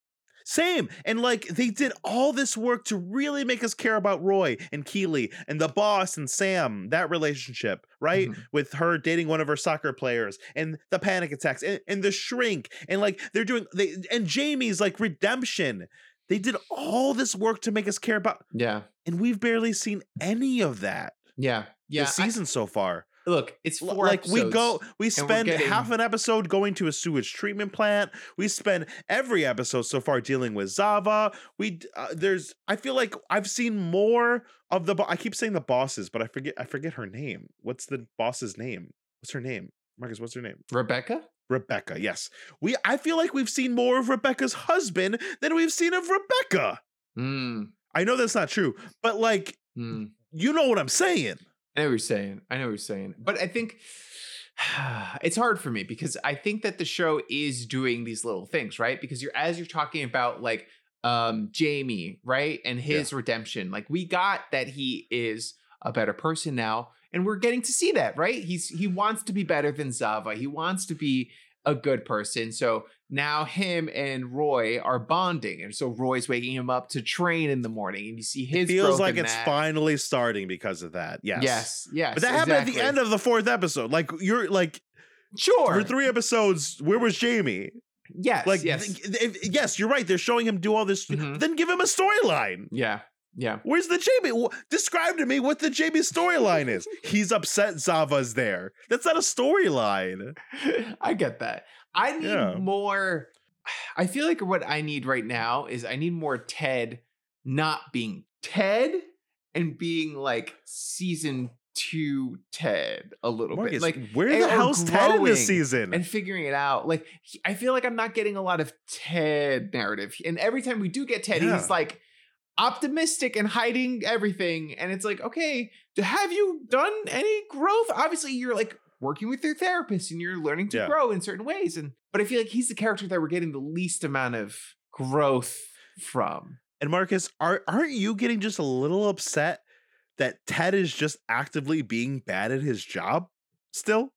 Same. And like they did all this work to really make us care about Roy and Keeley and the boss and Sam, that relationship, right? Mhm. With her dating one of her soccer players and the panic attacks and, and the shrink. And like they're doing they and Jamie's like redemption. They did all this work to make us care about, Yeah. and we've barely seen any of that Yeah. Yeah. this I- season so far. look, it's L- four like we go we spend getting- half an episode going to a sewage treatment plant we spend every episode so far dealing with zava we uh, there's i feel like i've seen more of the bo- i keep saying the bosses but i forget i forget her name what's the boss's name what's her name marcus what's her name Rebecca. Rebecca yes we i feel like we've seen more of rebecca's husband than we've seen of rebecca Mm, i know that's not true but like mm. you know what i'm saying I know what you're saying. I know what you're saying. But I think it's hard for me because I think that the show is doing these little things, right? Because you're as you're talking about like um Jamie, right? And his redemption. Like we got that he is a better person now and we're getting to see that, right? He's he wants to be better than Zava. He wants to be a good person. So now him and Roy are bonding. And so Roy's waking him up to train in the morning. And you see his It feels like it's that. finally starting because of that. Yes. Yes, yes. But that happened at the end of the fourth episode. Like you're like Sure. for three episodes, where was Jamie? yes. Like yes. th- if- yes, you're right. They're showing him do all this. Mhm. Then give him a storyline. yeah. Yeah. Where's the Jamie? Describe to me what the Jamie storyline is. He's upset Zava's there. That's not a storyline. I get that. I need Yeah. more. I feel like what I need right now is I need more Ted not being Ted and being like season two Ted a little Marcus, bit. Like where the hell's Ted in this season? and figuring it out. Like I feel like I'm not getting a lot of Ted narrative. And every time we do get Ted, Yeah. he's like optimistic and hiding everything. And it's like, okay, have you done any growth? Obviously, you're like working with your therapist and you're learning to Yeah. grow in certain ways. And but I feel like he's the character that we're getting the least amount of growth from. And Marcus, are aren't you getting just a little upset that Ted is just actively being bad at his job still?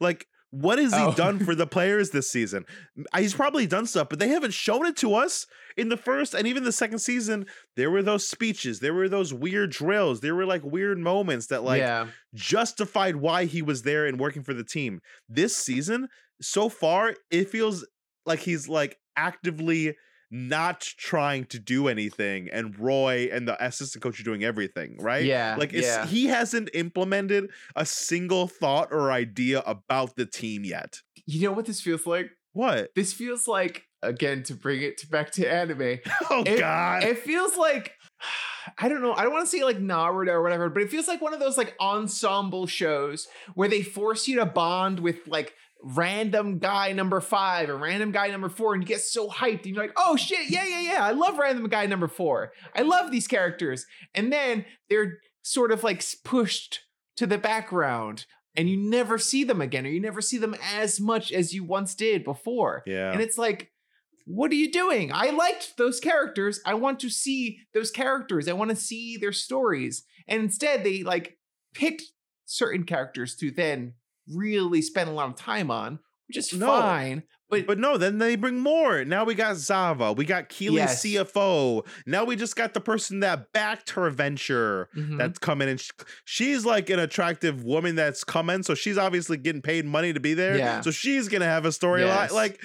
Like, what has Oh. he done for the players this season? Uh, he's probably done stuff, but they haven't shown it to us in the first and even the second season. There were those speeches, there were those weird drills, there were like weird moments that like yeah. justified why he was there and working for the team. This season, so far, it feels like he's like actively not trying to do anything, and Roy and the assistant coach are doing everything, right? Yeah. Like it's, yeah. he hasn't implemented a single thought or idea about the team yet. you know what this feels like? What? This feels like again to bring it to, back to anime. Oh It- God! It feels like I don't know. I don't want to say like Naruto or whatever, but it feels like one of those like ensemble shows where they force you to bond with like random guy number five or random guy number four, and you get so hyped, and you're like, oh shit, yeah, yeah, yeah. I love random guy number four. I love these characters. And then they're sort of like pushed to the background. And you never see them again, or you never see them as much as you once did before. yeah. And it's like, what are you doing? I liked those characters. I want to see those characters. I want to see their stories. And instead, they like picked certain characters to then really spend a lot of time on, which is No. fine. But, But no, then they bring more. Now we got Zava. We got Keeley Yes. CFO. Now we just got the person that backed her venture. Mhm. that's coming and she's like an attractive woman that's coming so she's obviously getting paid money to be there Yeah. so she's gonna have a storyline Yes. like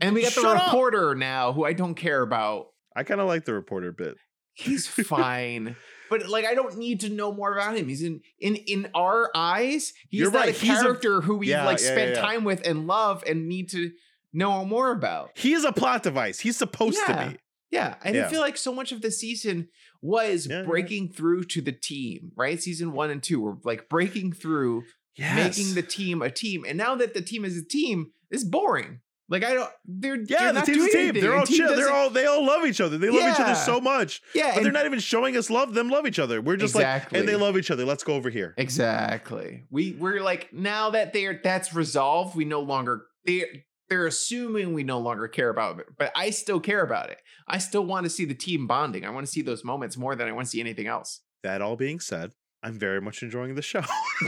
and we got the shut up. reporter now, who I don't care about. i kind of like the reporter bit He's fine. But like I don't need to know more about him. He's in in in our eyes, he's You're not right. a He's a- character who we Yeah, like yeah, spent yeah, time with and love and need to know more about. he's a plot device he's supposed to be Yeah. I feel like so much of the season was breaking through to the team, right? Season one and two were like breaking through, yes. making the team a team. And now that the team is a team, it's boring. Like I don't, they're yeah they're the not team's a team anything. they're all team chill they're all they all love each other they love each other so much yeah, but and- they're not even showing us love them love each other we're just exactly. like and they love each other let's go over here exactly. We we're like now that they're that's resolved, we no longer they're they're assuming we no longer care about it, but I still care about it. I still want to see the team bonding. I want to see those moments more than I want to see anything else. that all being said i'm very much enjoying the show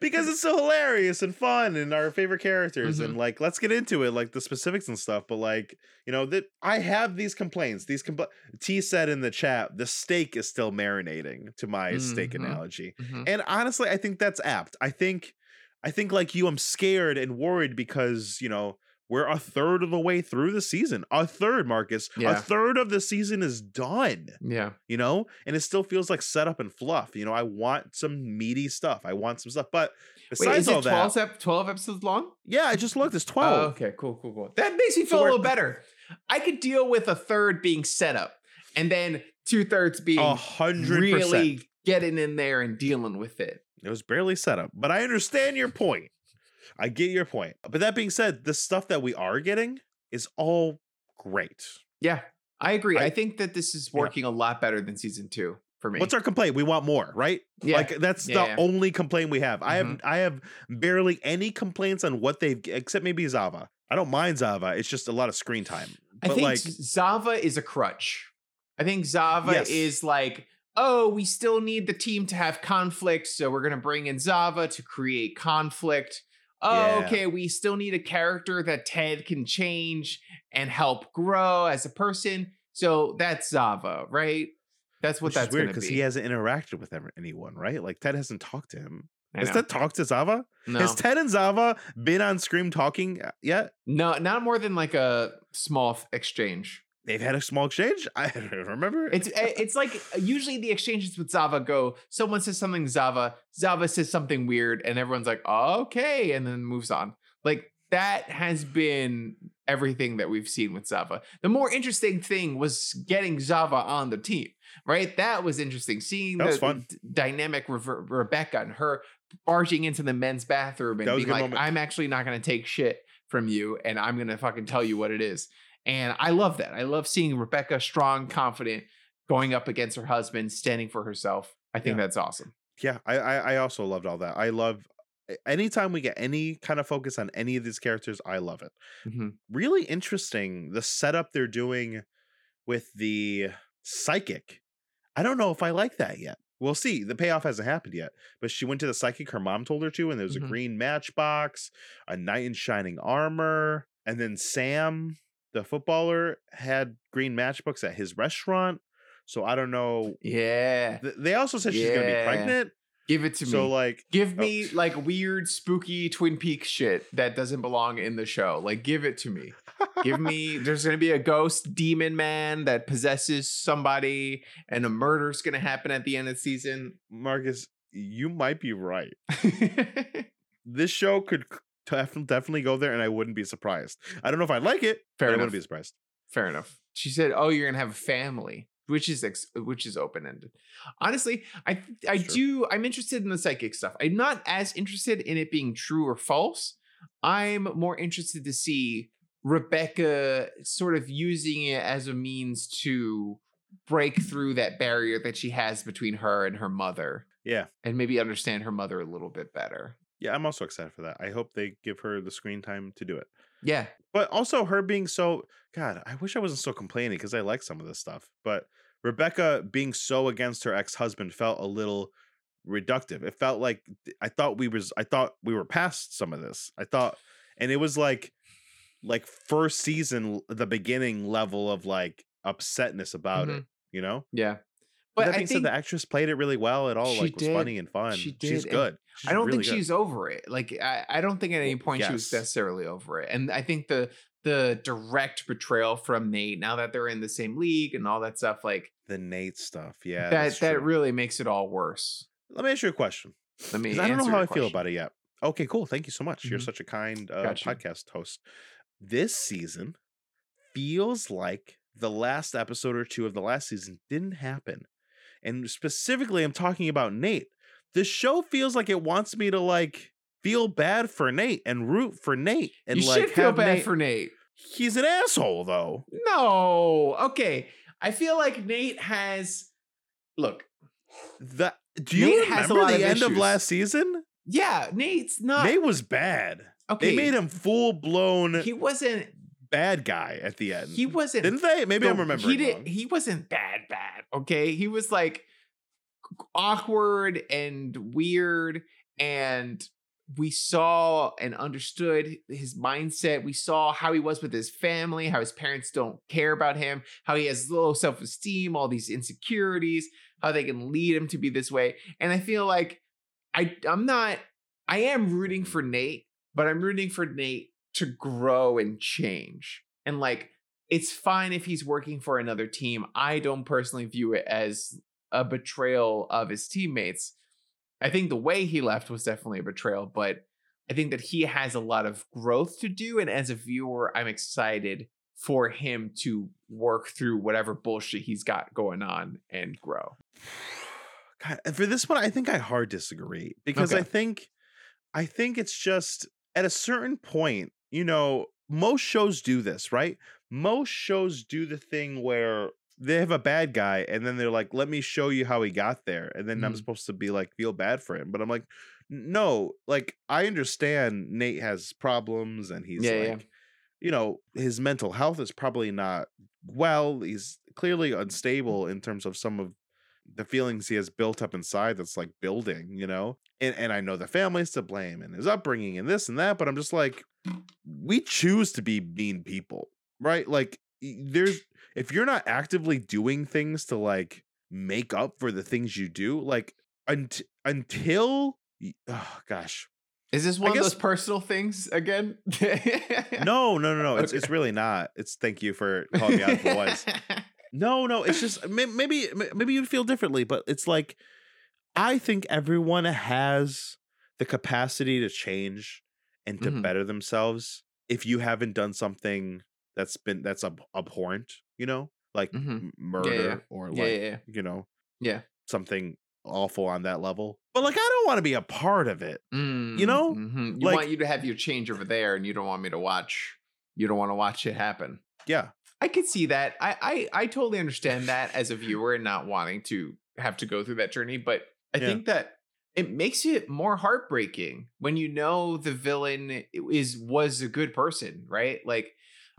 because it's so hilarious and fun and our favorite characters Mm-hmm. and like let's get into it like the specifics and stuff but like you know that i have these complaints these compl- t said in the chat the steak is still marinating to my steak Mhm. analogy Mhm. and honestly i think that's apt i think i think like you i'm scared and worried because you know we're a third of the way through the season. A third marcus. A third of the season is done Yeah. you know? And it still feels like setup and fluff you know? I want some meaty stuff. I want some stuff. But Wait, besides is all it that 12, ep- 12 episodes long? yeah i just looked. It's Oh, 12 okay, cool, cool, cool. That makes me So feel a little better. I could deal with a third being set up and then two thirds being a hundred really getting in there and dealing with it. it was barely set up. But i understand your point i get your point but that being said the stuff that we are getting is all great Yeah, I agree. I, I- think that this is Yeah. working a lot better than season two for me. what's our complaint we want more right yeah. like that's Yeah, the yeah. only complaint we have i have Mhm. i have barely any complaints on what they've except maybe zava i don't mind zava it's just a lot of screen time I but think like Zava is a crutch. I think Zava Yes. is like, oh, we still need the team to have conflict, so we're gonna bring in Zava to create conflict. Oh, Yeah. okay, we still need a character that Ted can change and help grow as a person. So that's Zava, right? That's what Which that's weird because be. he hasn't interacted with ever, anyone, right? Like Ted hasn't talked to him. I Has know. Ted talked to Zava? no. Has Ted and Zava been on Scream talking uh, yet? no, not more than like a small exchange. They've had a small exchange. I don't remember. It's eh, it's like usually the exchanges with Zava go. Someone says something Zava, Zava says something weird, and everyone's like, okay, and then moves on. Like that has been everything that we've seen with Zava. The more interesting thing was getting Zava on the team, right? That was interesting. Seeing That the was fun. d- dynamic Rever- Rebecca and her barging into the men's bathroom and That was a being like, moment. I'm actually not going to take shit from you, and I'm going to fucking tell you what it is. And I love that. I love seeing Rebecca strong, confident, going up against her husband, standing for herself. I think Yeah. that's awesome. yeah, I, I also loved all that. I love anytime we get any kind of focus on any of these characters. I love it. Mhm. Really interesting the setup they're doing with the psychic. I don't know if I like that yet. We'll see. The payoff hasn't happened yet. But she went to the psychic her mom told her to, and there was Mhm. a green matchbox, a knight in shining armor, and then Sam, the footballer, had green matchbooks at his restaurant. So I don't know. Yeah. Th- They also said she's gonna be pregnant. Give it to So me. So like give oh. me like weird, spooky Twin Peaks shit that doesn't belong in the show. Like, give it to me. give me, there's going to be a ghost demon man that possesses somebody, and a murder's going to happen at the end of the season. Marcus, you might be right. This show could definitely go there, and I wouldn't be surprised. I don't know if I'd like it, Fair but I wouldn't be surprised. Fair enough. She said, "Oh, you're gonna have a family," which is ex- which is open ended. Honestly, I I do. I'm interested in the psychic stuff. I'm not as interested in it being true or false. I'm more interested to see Rebecca sort of using it as a means to break through that barrier that she has between her and her mother, Yeah. and maybe understand her mother a little bit better. Yeah, I'm also excited for that. I hope they give her the screen time to do it. Yeah, But also her being so God, I wish I wasn't so complaining because I like some of this stuff. But Rebecca being so against her ex-husband felt a little reductive. It felt like I thought we was I thought we were past some of this. I thought and it was like like first season the beginning level of like upsetness about it, mm-hmm. you know? yeah. But that I being think said, the actress played it really well. It all She like was did. funny and fun. She She's did, and good. She's I don't really think good. she's over it. Like I, I don't think at any point she was necessarily over it. And I think the the direct betrayal from Nate, now that they're in the same league and all that stuff, like the Nate stuff. Yeah, that that really makes it all worse. Let me ask you a question. Let me. I don't know how I feel about it yet. Okay, cool. Thank you so much. You're Mhm. such a kind uh, Got you. podcast host. This season feels like the last episode or two of the last season didn't happen. And specifically, I'm talking about Nate. The show feels like it wants me to like feel bad for Nate and root for Nate and you like should feel bad Nate- for Nate. He's an asshole though. No, okay. I feel like Nate has. Look, The do you Nate remember the of end of last season? yeah, Nate's not. Nate was bad. okay, They made him full blown He wasn't. Bad guy at the end. He wasn't. Didn't they? Maybe I'm remembering. He did. wrong. He wasn't bad. Bad. Okay. He was like awkward and weird, and we saw and understood his mindset. We saw how he was with his family, how his parents don't care about him, how he has low self esteem, all these insecurities, how they can lead him to be this way. And I feel like I I'm not. I am rooting for Nate, but I'm rooting for Nate to grow and change. And like it's fine if he's working for another team. I don't personally view it as a betrayal of his teammates. I think the way he left was definitely a betrayal, but I think that he has a lot of growth to do. And as a viewer, I'm excited for him to work through whatever bullshit he's got going on and grow. God, for this one, I think I hard disagree because I think, I think it's just at a certain point, you know, most shows do this, right? Most shows do the thing where they have a bad guy and then they're like, "Let me show you how he got there," and then I'm Mhm. supposed to be like, feel bad for him, but I'm like, no, like I understand Nate has problems and he's Yeah, yeah. like, you know, his mental health is probably not well. He's clearly unstable in terms of some of the feelings he has built up inside that's like building, you know? And and I know the family's to blame and his upbringing and this and that, but I'm just like, we choose to be mean people, right? Like there's if you're not actively doing things to like make up for the things you do, like unt- until oh gosh. Is this one of guess- those personal things again? No, no, no, no. It's it's really not. It's thank you for calling me out for was. No, no, it's just maybe maybe you'd feel differently, but it's like I think everyone has the capacity to change and to Mhm. better themselves if you haven't done something that's been that's ab- abhorrent, you know, like Mhm. murder yeah. or yeah, like yeah, you know Yeah. something awful on that level. But like I don't want to be a part of it. You know? You Like- want you to have your change over there, and you don't want me to watch. You don't want to watch it happen. Yeah, I could see that. I, I I totally understand that as a viewer and not wanting to have to go through that journey, but I Yeah. think that it makes it more heartbreaking when you know the villain is was a good person, right? Like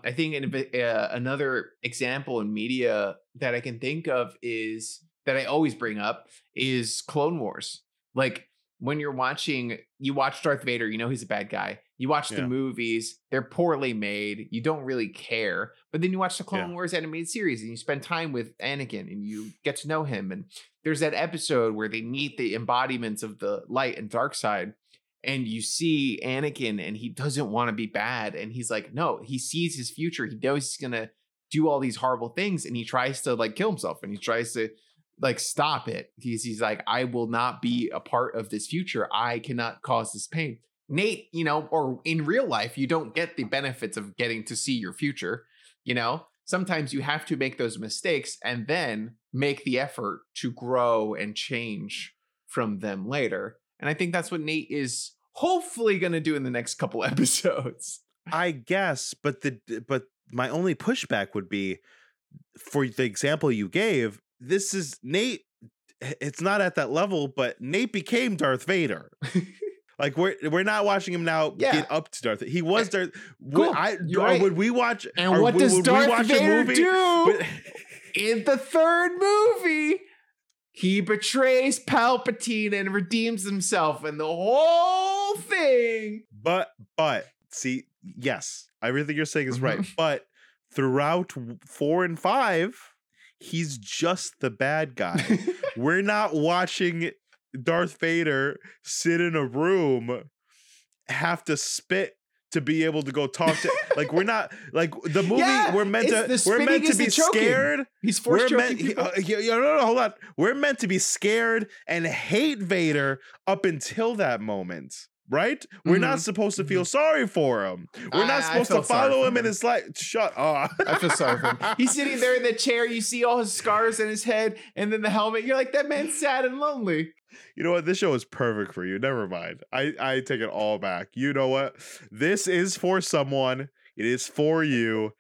I think an, uh, another example in media that I can think of is that I always bring up is Clone Wars. Like when you're watching, you watch Darth Vader, you know he's a bad guy. You watch the movies, they're poorly made. You don't really care. But then you watch the Clone Yeah. Wars animated series and you spend time with Anakin and you get to know him. And there's that episode where they meet the embodiments of the light and dark side. And you see Anakin and he doesn't want to be bad. And he's like, no, he sees his future. He knows he's going to do all these horrible things and he tries to like kill himself and he tries to like stop it. He's he's like, I will not be a part of this future. I cannot cause this pain. Nate, you know, or in real life, you don't get the benefits of getting to see your future. You know, sometimes you have to make those mistakes and then make the effort to grow and change from them later. And I think that's what Nate is hopefully going to do in the next couple episodes. I guess, but the but my only pushback would be for the example you gave. This is Nate. It's not at that level, but Nate became Darth Vader. like we're we're not watching him now Yeah. get up to Darth. He was Darth. Cool. Would I right. would we watch? And what would- does would Darth Vader movie- do? in the third movie, he betrays Palpatine and redeems himself, and the whole thing. But but see, yes, everything you're saying is right. Mhm. But throughout four and five, he's just the bad guy. We're not watching Darth Vader sit in a room, have to spit to be able to go talk to. like we're not like the movie. Yeah, we're meant to. We're meant to be scared. He's forced We're meant. people. Uh, yeah, yeah, no, no, hold on. We're meant to be scared and hate Vader up until that moment. Right? We're not Mhm, supposed to feel sorry for him. We're I- not supposed to follow for him in him. his life. Shut up. I feel sorry for him. He's sitting there in the chair. You see all his scars in his head, and then the helmet. You're like, that man's sad and lonely. You know what? This show is perfect for you. Never mind. I, I take it all back. You know what? This is for someone. It is for you.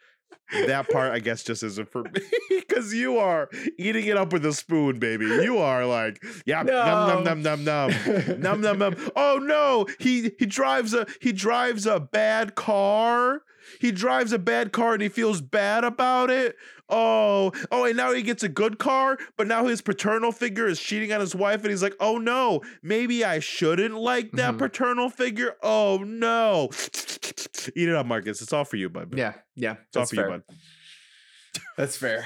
That part, I guess, just isn't for me because you are eating it up with a spoon, baby. You are like, yeah, num num num num num num num num. Oh no, he he drives a he drives a bad car. He drives a bad car and he feels bad about it. Oh, oh, and now he gets a good car, but now his paternal figure is cheating on his wife, and he's like, oh no, maybe I shouldn't like that Mhm. paternal figure. Oh no. Eat it up, Marcus. It's all for you, bud. Yeah, yeah. It's all for fair. you, bud. That's fair.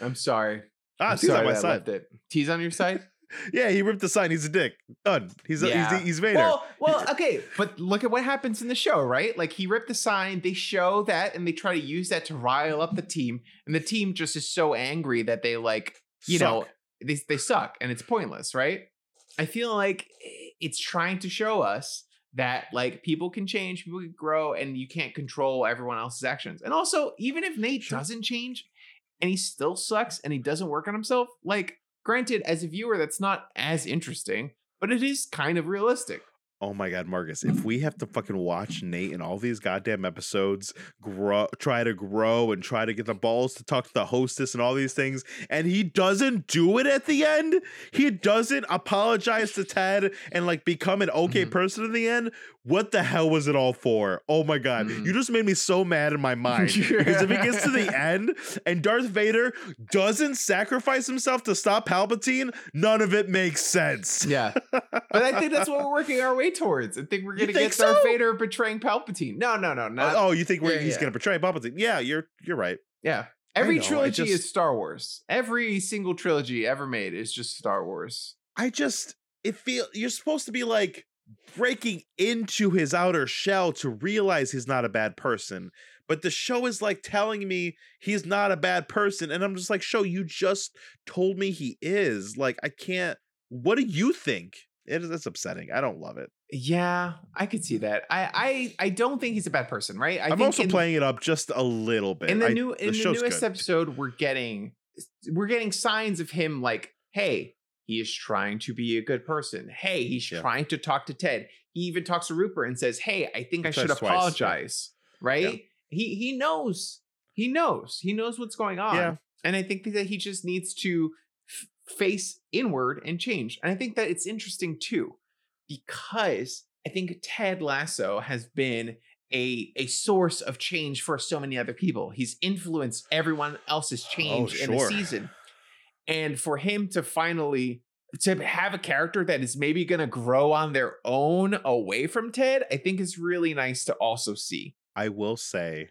I'm sorry. Ah, I'm T's on my side. left it. T's on your side. Yeah, he ripped the sign. He's a dick. Done. He's a, Yeah. he's, he's Vader. Well, well, okay, but look at what happens in the show, right? Like he ripped the sign, they show that, and they try to use that to rile up the team, and the team just is so angry that they like, you know, they they suck, and it's pointless, right? I feel like it's trying to show us that like people can change, people can grow, and you can't control everyone else's actions. And also, even if Nate Sure. doesn't change, and he still sucks, and he doesn't work on himself, like granted, as a viewer, that's not as interesting, but it is kind of realistic. Oh my god, Marcus, if we have to fucking watch Nate in all these goddamn episodes grow try to grow and try to get the balls to talk to the hostess and all these things, and he doesn't do it at the end, he doesn't apologize to Ted and like become an okay Mhm. person in the end. What the hell was it all for? Oh my god, Mhm. you just made me so mad in my mind. because if it gets to the end and Darth Vader doesn't sacrifice himself to stop Palpatine, none of it makes sense. Yeah. But I think that's what we're working our way towards. I think we're gonna think get Darth so? Vader betraying Palpatine. No, no, no, no. oh, you think we're, yeah, he's yeah. gonna betray Palpatine? Yeah, you're you're right. yeah. Every know, trilogy just- is Star Wars. Every single trilogy ever made is just Star Wars. I just it feel you're supposed to be like breaking into his outer shell to realize he's not a bad person. But the show is like telling me he's not a bad person. And I'm just like, show, you just told me he is. Like, I can't. What do you think? It is it's upsetting. I don't love it. Yeah, I could see that. I I I don't think he's a bad person, right? I I'm think also in- playing it up just a little bit. in the I- new in the, newest good. episode we're getting we're getting signs of him like hey he is trying to be a good person hey he's Yeah. trying to talk to ted he even talks to rupert and says hey i think i should twice, yeah. apologize right he he knows he knows he knows what's going on Yeah. and i think that he just needs to f- face inward and change and i think that it's interesting too because i think ted lasso has been a a source of change for so many other people. He's influenced everyone else's oh, change in the Oh, season. And for him to finally to have a character that is maybe going to grow on their own away from Ted, I think is really nice to also see. I will say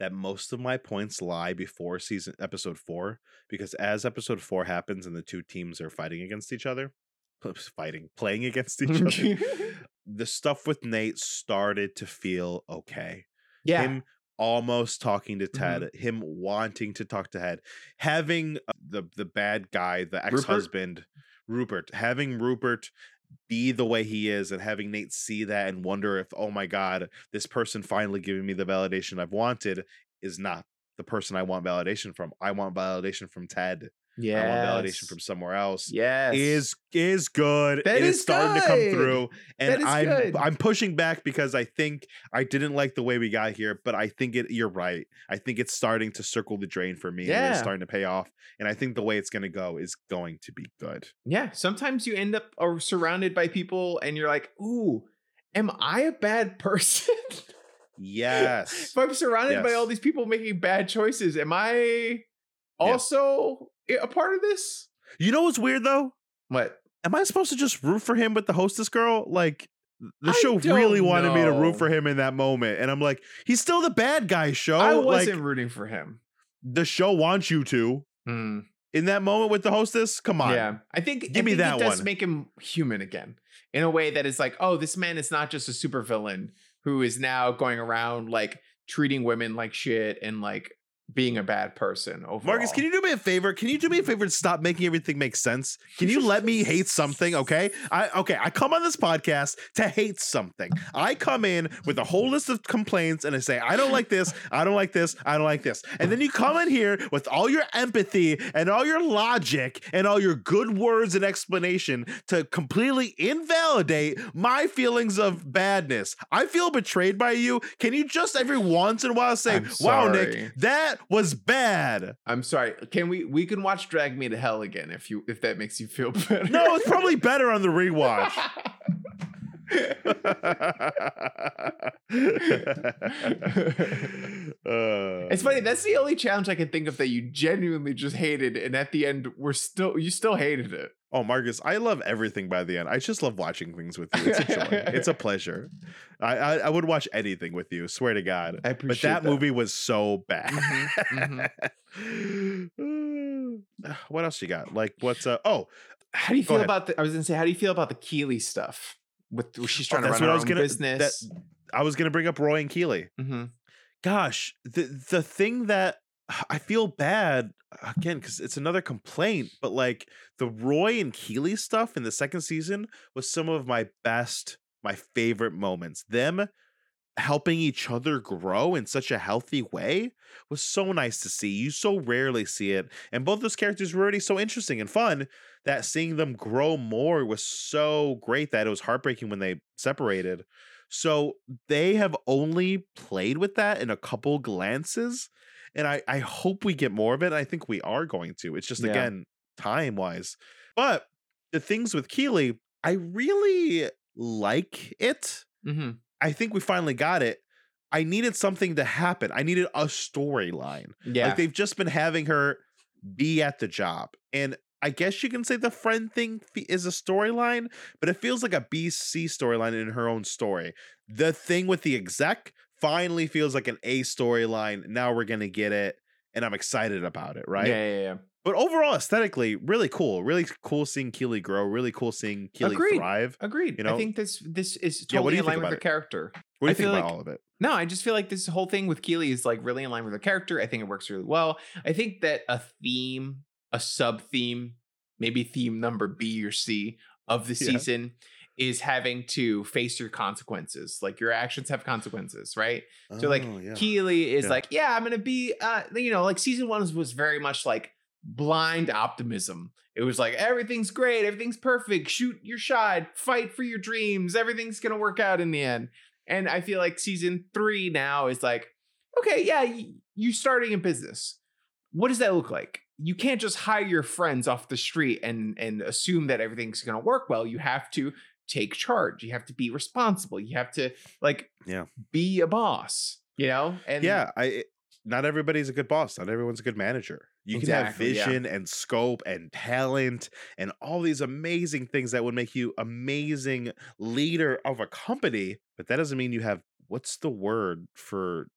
that most of my points lie before season episode four because as episode four happens and the two teams are fighting against each other, fighting, playing against each other, the stuff with Nate started to feel okay. yeah. Him almost talking to Mm-hmm. Ted, him wanting to talk to Ted, having uh, the the bad guy, the ex husband, Rupert, having Rupert be the way he is and having Nate see that and wonder if, oh my God, this person finally giving me the validation I've wanted is not the person I want validation from. I want validation from Ted. Yeah. I want validation from somewhere else. Yes. Is is good. That it is is starting to come through, and I'm good. I'm pushing back because I think I didn't like the way we got here, but I think it. You're right. I think it's starting to circle the drain for me. and Yeah. it's starting to pay off, and I think the way it's going to go is going to be good. Yeah, sometimes you end up surrounded by people and you're like, "Ooh, am I a bad person?" Yes. if I'm surrounded by all these people making bad choices, am I also a part of this? You know what's weird though? What? Am I supposed to just root for him with the hostess girl? Like the I show really wanted me to know. root for him in that moment, and I'm like, he's still the bad guy. Show I wasn't rooting for him. the show wants you to Hmm. in that moment with the hostess. Come on, Yeah, I think Give I me think that it does one. make him human again in a way that is like, oh, this man is not just a supervillain who is now going around like treating women like shit and like being a bad person. Overall. Marcus, can you do me a favor? Can you do me a favor and stop making everything make sense? Can you let me hate something? Okay. I okay. I come on this podcast to hate something. I come in with a whole list of complaints and I say, I don't like this, I don't like this, I don't like this. And then you come in here with all your empathy and all your logic and all your good words and explanation to completely invalidate my feelings of badness. I feel betrayed by you. Can you just every once in a while say, Wow. Nick, that was bad. I'm sorry. Can we we can watch Drag Me to Hell again if you if that makes you feel better? No, it's probably better on the rewatch. Uh, it's funny. That's the only challenge I can think of that you genuinely just hated, and at the end, we're still you still hated it. Oh, Marcus, I love everything by the end. I just love watching things with you. It's a joy. it's a pleasure. I, I I would watch anything with you. Swear to God. I But appreciate that, movie was so bad. Mhm, what else you got? Like what's uh oh How do you feel ahead. about the? I was gonna say, how do you feel about the Keeley stuff? With she's trying to Oh, that's run her I was own gonna- business. I was gonna bring up Roy and Keeley. Mhm. gosh the the thing that i feel bad again because it's another complaint but like the roy and keeley stuff in the second season was some of my best my favorite moments them helping each other grow in such a healthy way was so nice to see. You so rarely see it. And both those characters were already so interesting and fun that seeing them grow more was so great that it was heartbreaking when they separated. So they have only played with that in a couple glances. And I, I hope we get more of it. I think we are going to. It's just, Yeah. again, time wise. But the things with Keeley, I really like it. hmm I think we finally got it. I needed something to happen. I needed a storyline. Yeah. Like they've just been having her be at the job. And I guess you can say the friend thing is a storyline, but it feels like a BC storyline in her own story. The thing with the exec finally feels like an A storyline. Now we're to get it. And I'm excited about it, right? Yeah, yeah, yeah. But overall, aesthetically, really cool. Really cool seeing Keeley grow. Really cool seeing Keeley Agreed. thrive. Agreed. You know? I think this this is Yeah, what totally do you in line with about her it? character. What do you I think about like- all of it? No, I just feel like this whole thing with Keeley is like really in line with her character. I think it works really well. I think that a theme, a sub theme, maybe theme number B or C of the Yeah. season is having to face your consequences. Like your actions have consequences, right? So like Oh, yeah. Keeley is Yeah. like, yeah, I'm gonna be uh you know, like season one was, very much like blind optimism. It was like everything's great, everything's perfect, shoot your shot, fight for your dreams, everything's gonna work out in the end. And I feel like season three now is like, okay, yeah, y- you starting a business. What does that look like? You can't just hire your friends off the street and and assume that everything's gonna work well. You have to take charge. You have to be responsible. You have to like Yeah. be a boss, you know? And yeah, I not everybody's a good boss. Not everyone's a good manager. You can have Exactly, yeah. vision and scope and talent and all these amazing things that would make you amazing leader of a company, but that doesn't mean you have what's the word for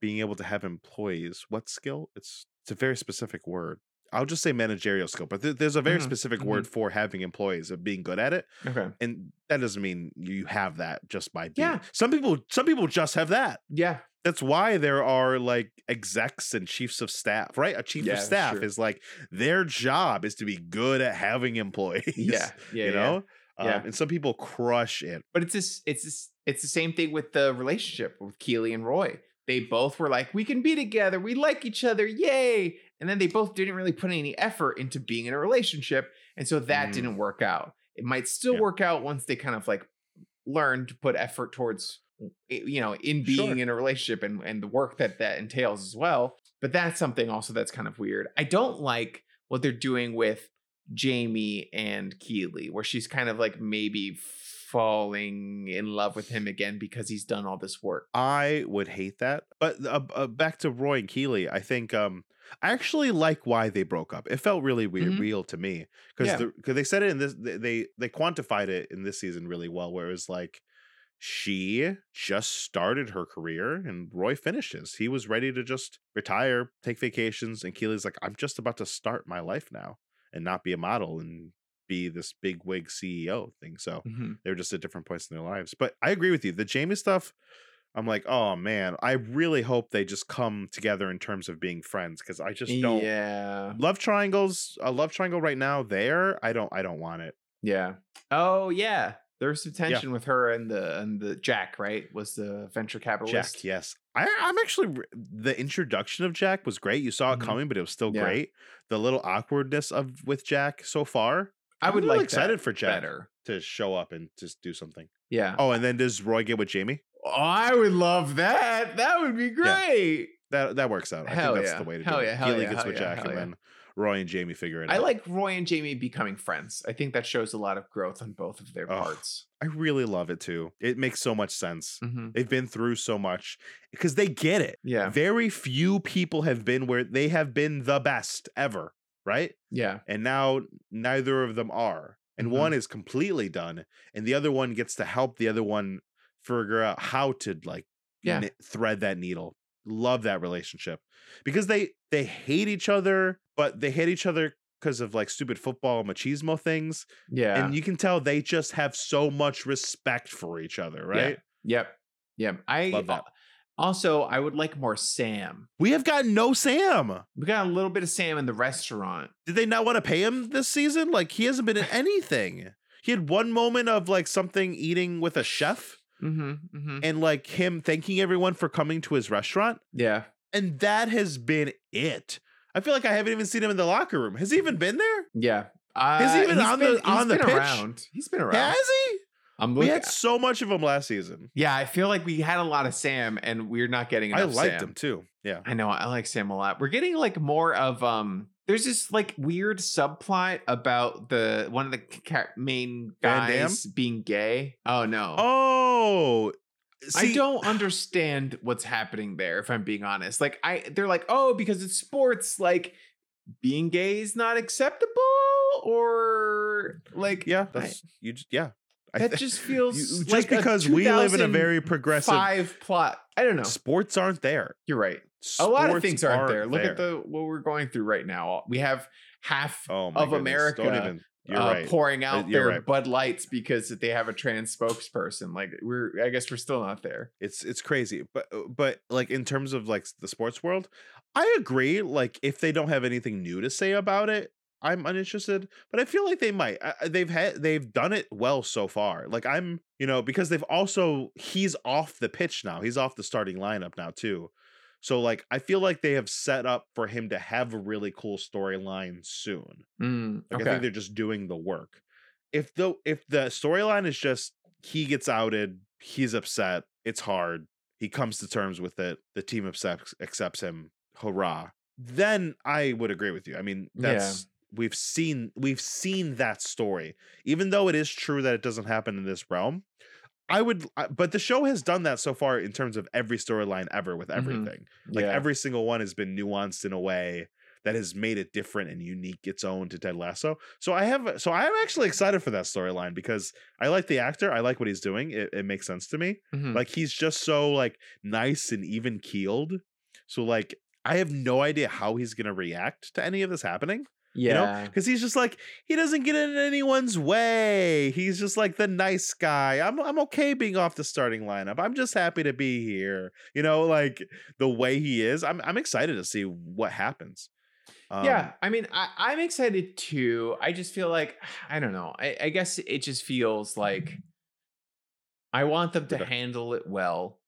being able to have employees? What skill? It's it's a very specific word. I'll just say managerial skill, but there- there's a very Mhm, specific word for having employees of being good at it, Okay. and that doesn't mean you have that just by being. Yeah. Some people, some people just have that Yeah. that's why there are like execs and chiefs of staff, right? A chief Yeah, of staff is like their job is to be good at having employees. Yeah. Yeah. you know. Um, Yeah. and some people crush it. But it's this, it's this, it's the same thing with the relationship with Keeley and Roy. They both were like, we can be together, we like each other, yay. And then they both didn't really put any effort into being in a relationship. And so that Mm. didn't work out. It might still Yeah. work out once they kind of like learn to put effort towards you know in being Sure. in a relationship and and the work that that entails as well but that's something also that's kind of weird i don't like what they're doing with jamie and keeley where she's kind of like maybe falling in love with him again because he's done all this work I would hate that. But uh, uh, back to Roy and Keeley, I think um, I actually like why they broke up. It felt really weird, Mhm. real to me because Yeah. because they said it in this they, they they quantified it in this season really well, where it was like she just started her career and Roy finished his. He was ready to just retire, take vacations, and Keeley's like, I'm just about to start my life now and not be a model and be this big wig CEO thing. So Mhm. they're just at different points in their lives. But I agree with you. The Jamie stuff, I'm like, oh man, I really hope they just come together in terms of being friends because I just don't yeah love triangles. A love triangle right now there. I don't. I don't want it. yeah oh yeah there's some tension with her and the and the jack right was the venture capitalist Jack, yes. I, I'm actually the introduction of Jack was great. You saw it Mhm. coming, but it was still Yeah. great. The little awkwardness of with Jack so far. i I'm would really like excited for Jack better to show up and just do something. yeah Oh, and then does Roy get with Jamie? Oh, I would love that. That would be great. That that works out. I Hell think that's yeah. the way to Hell do it. yeah, hell Keeley yeah, gets hell with yeah, Jack, and yeah. then Roy and Jamie figure it I out. I like Roy and Jamie becoming friends. I think that shows a lot of growth on both of their Ugh. parts. I really love it too. It makes so much sense. Mm-hmm. They've been through so much because they get it. Yeah. Very few people have been where they have been the best ever, right? Yeah. And now neither of them are. And Mhm. one is completely done, and the other one gets to help the other one figure out how to like Yeah. kn- thread that needle. Love that relationship because they they hate each other, but they hate each other because of like stupid football machismo things, Yeah. and you can tell they just have so much respect for each other, right? yep. Yep. I Love uh, that. also I would like more Sam. We have got no Sam. We got a little bit of Sam in the restaurant. Did they not want to pay him this season? Like he hasn't been in anything. He had one moment of like something eating with a chef, Mm-hmm. Mm-hmm. and like him thanking everyone for coming to his restaurant. Yeah. And that has been it. I feel like I haven't even seen him in the locker room. Has he even been there? Yeah. Uh, Is he even he's on been- the- he's on the pitch? around. He's been around. Has he? I'm We had so much of him last season. yeah, I feel like we had a lot of Sam, and we're not getting. I liked Sam. him too. Yeah. I know. I like Sam a lot. We're getting like more of um. There's this like weird subplot about the one of the ca- main guys being gay. Oh no. Oh, I don't understand what's happening there. If I'm being honest, like I, they're like, oh, because it's sports, like being gay is not acceptable, or like, Yeah, I- that's you. j- Yeah, that th- just feels you- just like because we live in a very progressive. five plot. I don't know. Sports aren't there. You're right. A lot of things aren't, there. Look at the what we're going through right now. We have half oh of goodness, America, even. Uh, right. pouring out you're their right. Bud Lights because they have a trans spokesperson. Like we're, I guess we're still not there. It's it's crazy, but uh, but like in terms of like the sports world, I agree. Like if they don't have anything new to say about it, I'm uninterested. But I feel like they might. I, I- they've had they've done it well so far. Like I'm, you know, because they've also he's off the pitch now. He's off the starting lineup now too. So like I feel like they have set up for him to have a really cool storyline soon. Mm, Like okay. I think they're just doing the work. If the if the storyline is just he gets outed, he's upset, it's hard, he comes to terms with it, the team accepts accepts him, hurrah. Then I would agree with you. I mean, Yeah. that's we've seen we've seen that story. Even though it is true that it doesn't happen in this realm, I would but the show has done that so far in terms of every storyline ever with Mhm. everything. Like Yeah. every single one has been nuanced in a way that has made it different and unique its own to Ted Lasso. So I have so I'm actually excited for that storyline because I like the actor, I like what he's doing. It, it makes sense to me. Mhm. Like he's just so like nice and even keeled. So like I have no idea how he's gonna react to any of this happening. Yeah. You know? Because he's just like he doesn't get in anyone's way. He's just like the nice guy. I'm I'm okay being off the starting lineup. I'm just happy to be here. You know, like the way he is. I'm I'm excited to see what happens. Um, yeah, I mean, I, I'm excited too. I just feel like I don't know. I, I guess it just feels like I want them to Okay. handle it well,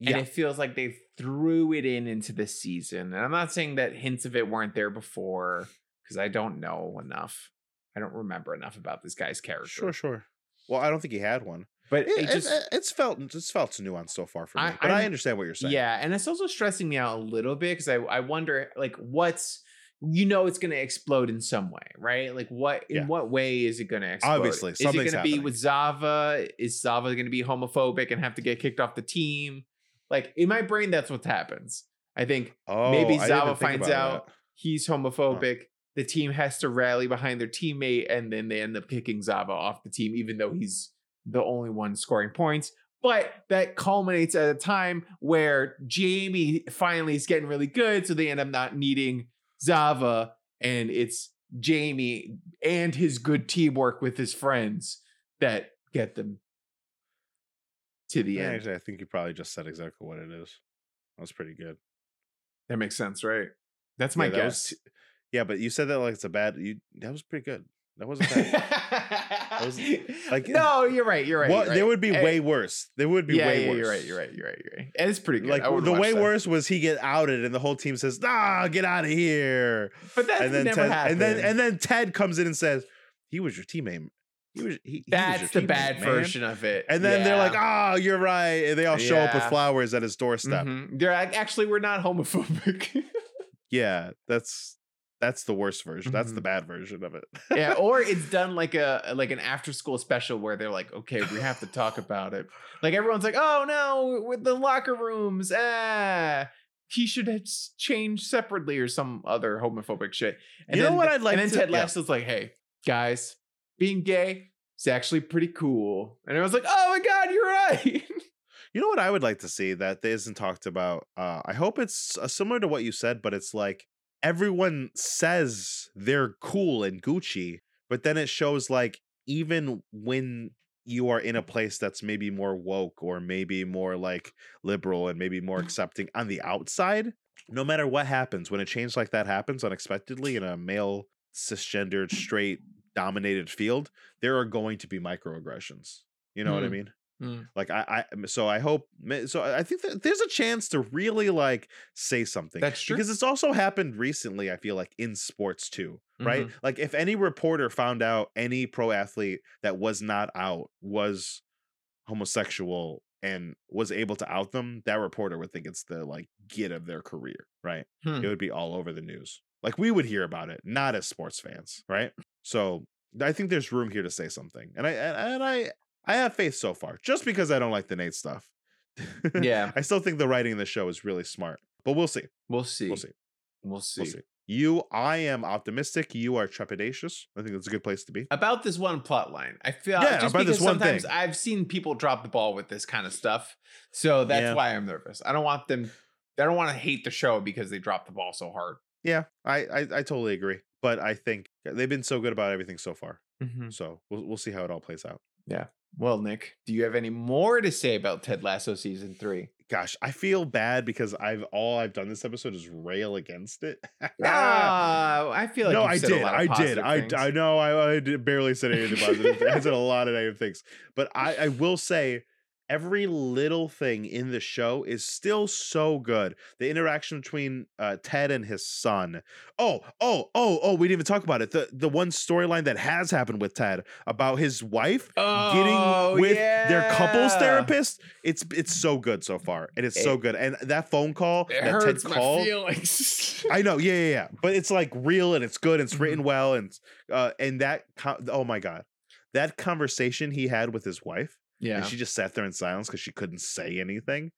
yeah. and it feels like they threw it in into the season. And I'm not saying that hints of it weren't there before, because I don't know enough. I don't remember enough about this guy's character. Sure, sure. Well, I don't think he had one. but It, it, just it- it's felt it's felt nuanced so far for me. I- but I I'm- understand what you're saying. Yeah, and it's also stressing me out a little bit because I I wonder like what's you know it's going to explode in some way, right? Like what in Yeah. what way is it going to explode? Obviously, is it going to be with Zava? Is Zava going to be homophobic and have to get kicked off the team? Like in my brain, that's what happens. I think Oh, Maybe Zava finds out he's homophobic. The team has to rally behind their teammate, and then they end up kicking Zava off the team, even though he's the only one scoring points. But that culminates at a time where Jamie finally is getting really good, so they end up not needing Zava, and it's Jamie and his good teamwork with his friends that get them to the end. Actually, I think you probably just said exactly what it is. That was pretty good. That makes sense, right? That's my Yeah, that was guess. Yeah, but you said that like it's a bad. You that was pretty good. That wasn't bad. was, like, no, you're right. You're right. what you're right. there would be Eh, way worse. There would be yeah, way yeah, worse. You're right. You're right. You're right. You're right. And it's pretty good. Like the way that. worse was he get outed and the whole team says, "Nah, get out of here." But that and then never Ted, happened. and then and then Ted comes in and says, "He was your teammate. He was he, he was that's your the teammate, bad man." version of it. And then they're like, Yeah. "Oh, you're right." And they all show up with flowers at his doorstep. Mhm. they're like, actually, we're not homophobic. Yeah, that's that's the worst version. That's the Mhm. bad version of it. yeah, or it's done like a like an after school special where they're like, okay, we have to talk about it. Like everyone's like, oh no, with the locker rooms, ah, he should have changed separately or some other homophobic shit. And You know then, what I'd like And then to- Ted yeah. Lasso's like, hey guys, being gay is actually pretty cool. And I was like, oh my god, you're right. You know what I would like to see that isn't talked about? Uh, I hope it's uh, similar to what you said, but it's like everyone says they're cool and Gucci, but then it shows like even when you are in a place that's maybe more woke or maybe more like liberal and maybe more accepting on the outside, no matter what happens, when a change like that happens unexpectedly in a male, cisgendered, straight dominated field, there are going to be microaggressions. You know what I Hmm. mean? Mm. Like I, I so I hope so I think that there's a chance to really like say something. That's true. Because it's also happened recently, I feel like in sports too, right? Mm-hmm. Like if any reporter found out any pro athlete that was not out was homosexual and was able to out them, that reporter would think it's the like get of their career, right? Hmm. It would be all over the news. Like we would hear about it, not as sports fans, right? So I think there's room here to say something. And I and, and I I have faith so far, just because I don't like the Nate stuff. Yeah. I still think the writing of the show is really smart, but we'll see. We'll see. We'll see. We'll see. We'll see. You, I am optimistic. You are trepidatious. I think that's a good place to be. About this one plot line, I feel Yeah, just about this because one sometimes thing. I've seen people drop the ball with this kind of stuff, so that's Yeah. why I'm nervous. I don't want them. I don't want to hate the show because they dropped the ball so hard. Yeah, I, I, I totally agree. But I think they've been so good about everything so far. Mm-hmm. So we'll, we'll see how it all plays out. Well, Nick, do you have any more to say about Ted Lasso season three? Gosh, I feel bad because I've all I've done this episode is rail against it. Ah, I feel like no, I did. I did. I. I know. I, I barely said anything positive. I said a lot of negative things, but I, I will say every little thing in the show is still so good. The interaction between uh, Ted and his son. Oh, oh, oh, oh. We didn't even talk about it. The the one storyline that has happened with Ted about his wife Oh, getting with their couples therapist. It's it's so good so far, and it's so good. And that phone call It that Ted hurts my called. feelings. I know, yeah, yeah, yeah. But it's like real and it's good. And it's written well, and uh, and that oh my god, that conversation he had with his wife, yeah. and she just sat there in silence because she couldn't say anything.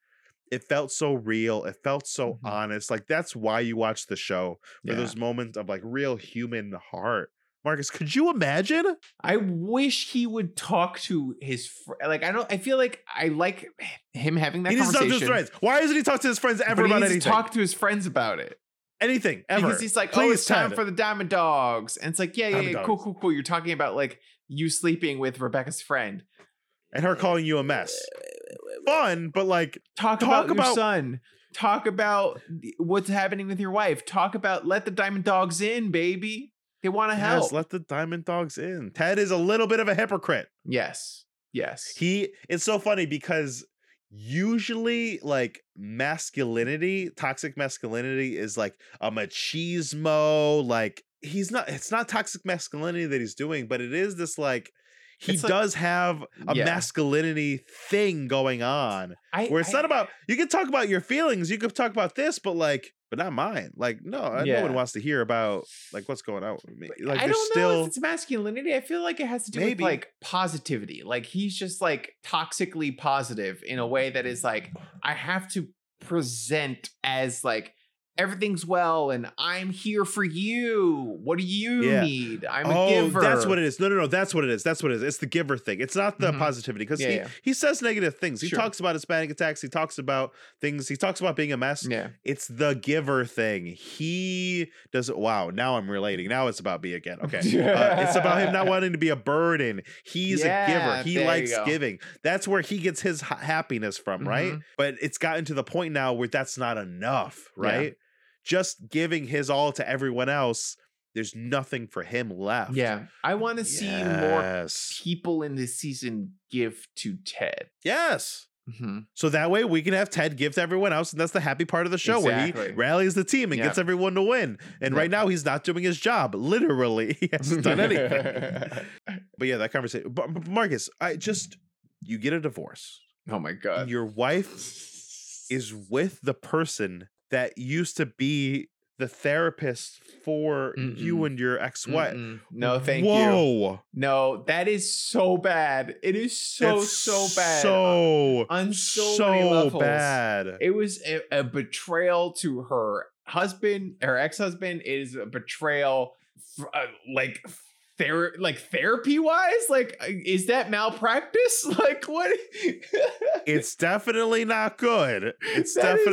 It felt so real. It felt so Mhm. honest. Like that's why you watch the show for Yeah. those moments of like real human heart. Marcus, could you imagine? I wish he would talk to his fr- like. I don't. I feel like I like him having that he needs to talk to his friends. Why doesn't he talk to his friends ever about needs anything? to talk to his friends about it anything ever? because he's like, "Oh, Please, it's time Ted. for the Diamond Dogs," and it's like, "Yeah, yeah, yeah, cool, cool, cool." You're talking about like you sleeping with Rebecca's friend. And her calling you a mess. Fun, but like Talk, Talk about, your son. Talk about what's happening with your wife. Talk about let the Diamond Dogs in, baby. They want to help. Let the diamond dogs in. Ted is a little bit of a hypocrite. yes, yes. He it's so funny because usually like masculinity, toxic masculinity is like a machismo, like he's not it's not toxic masculinity that he's doing, but it is this like he It's like- does have a Yeah. masculinity thing going on I, where it's I- not about you can talk about your feelings, you can talk about this, but like but not mine. Like no, uh, no one wants to hear about like what's going on with me. Like I don't still know if it's masculinity. I feel like it has to do Maybe. with like positivity. Like he's just like toxically positive in a way that is like I have to present as like everything's well and I'm here for you. What do you Yeah. need? I'm a oh, giver. that's what it is. No, no, no. That's what it is. That's what it is. It's the giver thing. It's not the Mhm. positivity because Yeah, he, yeah. he says negative things. He Sure. talks about Hispanic attacks. He talks about things. He talks about being a mess. Yeah. It's the giver thing. He does it. Wow. Now I'm relating. Now it's about me again. Okay. Uh, it's about him not wanting to be a burden. He's a giver. He likes giving. That's where he gets his ha- happiness from, right? Mhm. But it's gotten to the point now where that's not enough, right? Just giving his all to everyone else, there's nothing for him left. Yeah. I want to see more people in this season give to Ted. Yes. Mhm. So that way we can have Ted give to everyone else, and that's the happy part of the show where he rallies the team and Yeah. gets everyone to win. And Yeah. right now he's not doing his job. Literally, he hasn't done anything. but yeah, that conversation. But Marcus, I just you get a divorce. oh my god. Your wife is with the person that used to be the therapist for you Mm-mm. and your ex-wife. Mm-mm. No, thank you. Whoa. No, that is so bad. It is so That's so bad. So on so many levels. bad. It was a, a betrayal to her husband, her ex-husband. It is a betrayal, f- uh, like ther- like therapy wise. Like, uh, is that malpractice? Like, what? it's definitely not good. It's That is-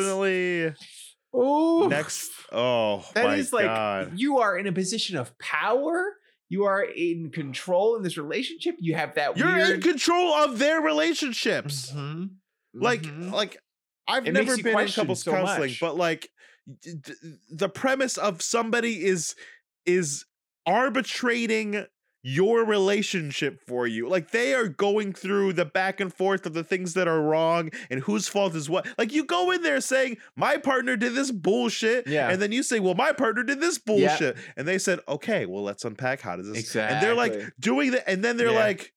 Ooh, next. Oh That is like god! you are in a position of power. You are in control in this relationship. You have that You're in control of their relationships. Mhm. Like, Mhm. like I've It never been in couples so counseling, much. but like the premise of somebody is is arbitrating your relationship for you. Like they are going through the back and forth of the things that are wrong and whose fault is what. Like you go in there saying, My partner did this bullshit. Yeah. And then you say, Well, my partner did this bullshit. And they said, Okay, well, let's unpack how does this and they're like doing that, and then they're Yeah. like,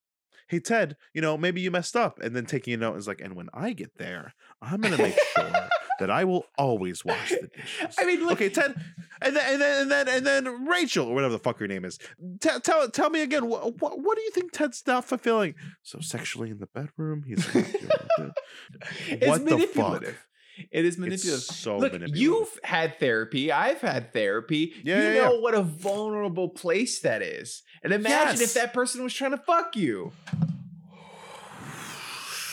Hey Ted, you know, maybe you messed up. And then taking a note is like, and when I get there, I'm gonna make sure that I will always wash the dishes. I mean, look, Okay, Ted, and then and then and then and then Rachel or whatever the fuck her name is. Tell tell tell me again. What what, what do you think Ted's not fulfilling? So sexually in the bedroom, he's doing it's what the fuck? manipulative. It is manipulative. It's so Look, manipulative. you've had therapy. I've had therapy. Yeah, you yeah, know yeah. what a vulnerable place that is. And imagine Yes. if that person was trying to fuck you.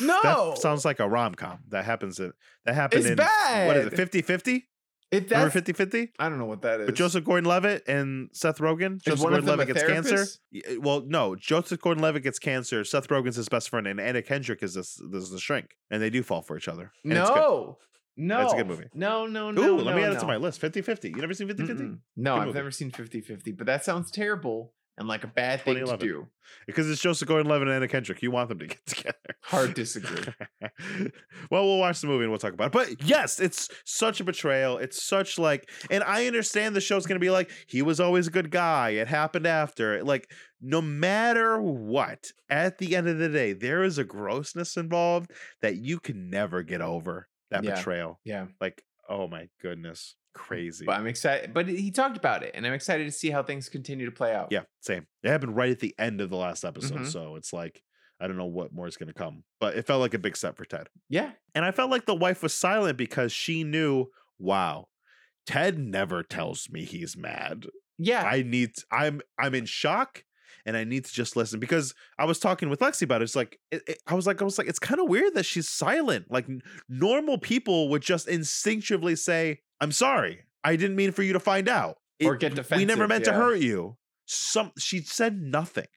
No, that sounds like a rom com. That happens in that happened it's in bad. what is it 50 50? If Remember that's, 50 50? I don't know what that is. But Joseph Gordon Levitt and Seth Rogen. Joseph Gordon Levitt gets cancer. therapist? Y- eh, Well, no. Joseph Gordon Levitt gets cancer. Seth Rogen's his best friend, and Anna Kendrick is this, this is the shrink. And they do fall for each other. And it's no, no, It's a good movie. No, no, Ooh, no. let me no, add it to my list. 50 50. You never seen 50 50? Mm-mm. No, Good I've movie. never seen 50-50, but that sounds terrible and like a bad thing to do. Because it's Joseph Gordon Levitt and Anna Kendrick. You want them to get together. Hard disagree. well, we'll watch the movie and we'll talk about it. But yes, it's such a betrayal. It's such like, and I understand the show's going to be like, he was always a good guy. It happened after. Like, no matter what, at the end of the day, there is a grossness involved that you can never get over that Yeah. betrayal. Yeah. Like, oh my goodness. Crazy. But I'm excited. But he talked about it, and I'm excited to see how things continue to play out. Yeah, same. It happened right at the end of the last episode. Mhm. So it's like, I don't know what more is going to come. But it felt like a big step for Ted. Yeah. And I felt like the wife was silent because she knew, wow, Ted never tells me he's mad. Yeah. I need I'm I'm in shock and I need to just listen because I was talking with Lexi about it. It's like it, it- I was like I was like it's kind of weird that she's silent. Like normal people would just instinctively say, "I'm sorry. I didn't mean for you to find out." Or It- get We never defensive, meant to hurt you. Some she said nothing.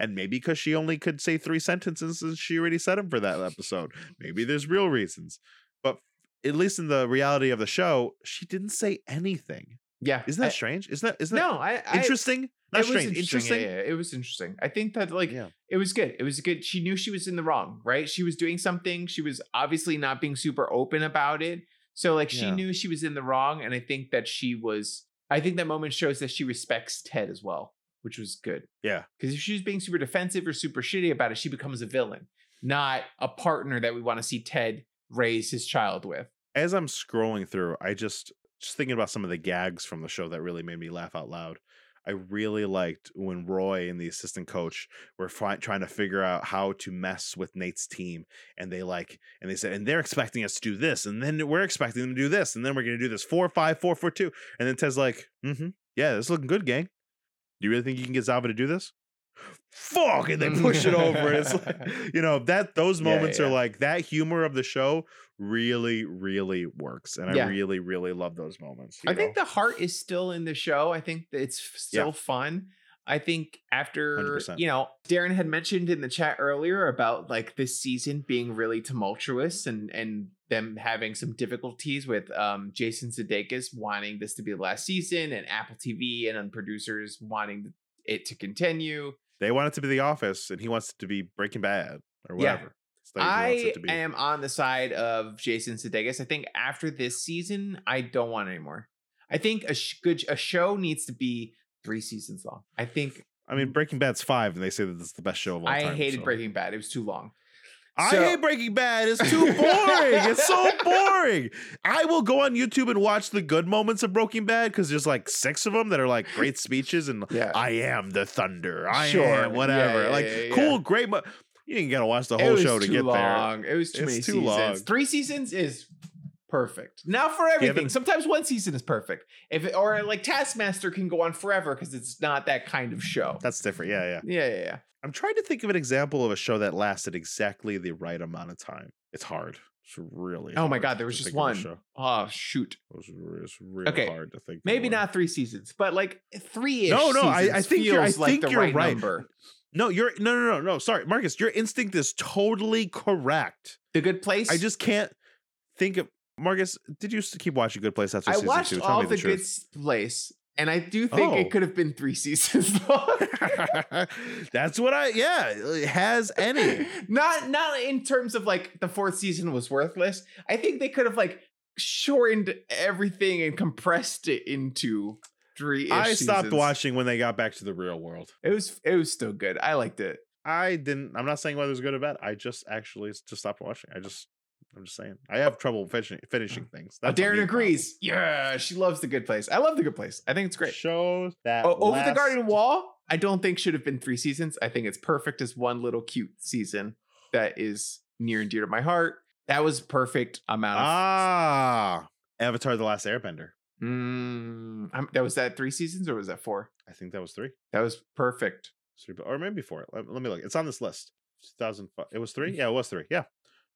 And maybe because she only could say three sentences and she already said them for that episode. Maybe there's real reasons. But at least in the reality of the show, she didn't say anything. yeah. Isn't that I- strange? Isn't that isn't no, that I interesting? Not it was strange. Interesting. Yeah, yeah, it was interesting. I think that like Yeah. it was good. It was good. She knew she was in the wrong, right? She was doing something. She was obviously not being super open about it. So like she Yeah. knew she was in the wrong, and I think that she was. I think that moment shows that she respects Ted as well, which was good. Yeah. Because if she's being super defensive or super shitty about it, she becomes a villain, not a partner that we want to see Ted raise his child with. As I'm scrolling through, I just just thinking about some of the gags from the show that really made me laugh out loud. I really liked when Roy and the assistant coach were fi- trying to figure out how to mess with Nate's team, and they like, and they said, and they're expecting us to do this, and then we're expecting them to do this, and then we're going to do this four, five, four, four, two, and then Ted's like, mm-hmm, yeah, this is looking good, gang. Do you really think you can get Zava to do this? Fuck, and they push it over. It's like, you know, that those Yeah, moments are like that humor of the show really, really works, and Yeah. I really, really love those moments. I you think the heart is still in the show. I think that it's still Yeah. fun. I think after 100%. you know, Daron had mentioned in the chat earlier about like this season being really tumultuous and and them having some difficulties with um Jason Sudeikis wanting this to be the last season and Apple TV and producers wanting it to continue. They want it to be The Office, and he wants it to be Breaking Bad or whatever. Like I it to be. am on the side of Jason Sudeikis. I think after this season, I don't want anymore. I think a sh- good a show needs to be three seasons long. I think I mean, Breaking Bad's five, and they say that it's the best show of all I time. hated so- Breaking Bad. It was too long. I So- hate Breaking Bad. It's too boring. it's so boring. I will go on YouTube and watch the good moments of Breaking Bad because there's like six of them that are like great speeches and Yeah. I am the thunder. I Sure. am whatever. Yeah, yeah, like cool, great. Mo- you ain't gotta watch the whole show to get there. long. It was too It's many too seasons. long. Three seasons is perfect. Now for everything. haven't- Sometimes one season is perfect. If it, or like Taskmaster can go on forever because it's not that kind of show. That's different. Yeah, yeah. yeah, yeah, yeah. I'm trying to think of an example of a show that lasted exactly the right amount of time. It's hard. It's really. Oh my God, there was just think of a one. show. Oh shoot. It was, it's really Okay, hard to think. Maybe not three seasons, but like three. No, no, I- I think you're- I like think the you're right, right. number. No, you're no, no, no, no. Sorry, Marcus. Your instinct is totally correct. The Good Place. I just can't think of Marcus. Did you keep watching Good Place after I season watched two? Tell all me the, the Good. Place and I do think Oh. it could have been three seasons long. That's what I yeah, it has any. not not in terms of like the fourth season was worthless. I think they could have like shortened everything and compressed it into three. I stopped watching when they got back to the real world. It was it was still good. I liked it. I didn't I'm not saying whether it was good or bad. I just actually just stopped watching. I just I'm just saying. I have trouble finishing finishing things. Uh, That's Daron agrees. Yeah, she loves the good place. I love the good place. I think it's great. Shows that Oh, Over the Garden Wall, I don't think should have been three seasons. I think it's perfect as one little cute season that is near and dear to my heart. That was perfect amount of. Ah, Avatar: The Last Airbender. Mm, I'm- that was that three seasons or was that four? I think that was three, That was perfect. three, or maybe four. Let, let me look. It's on this list. 2005. It was three. Yeah, it was three. Yeah,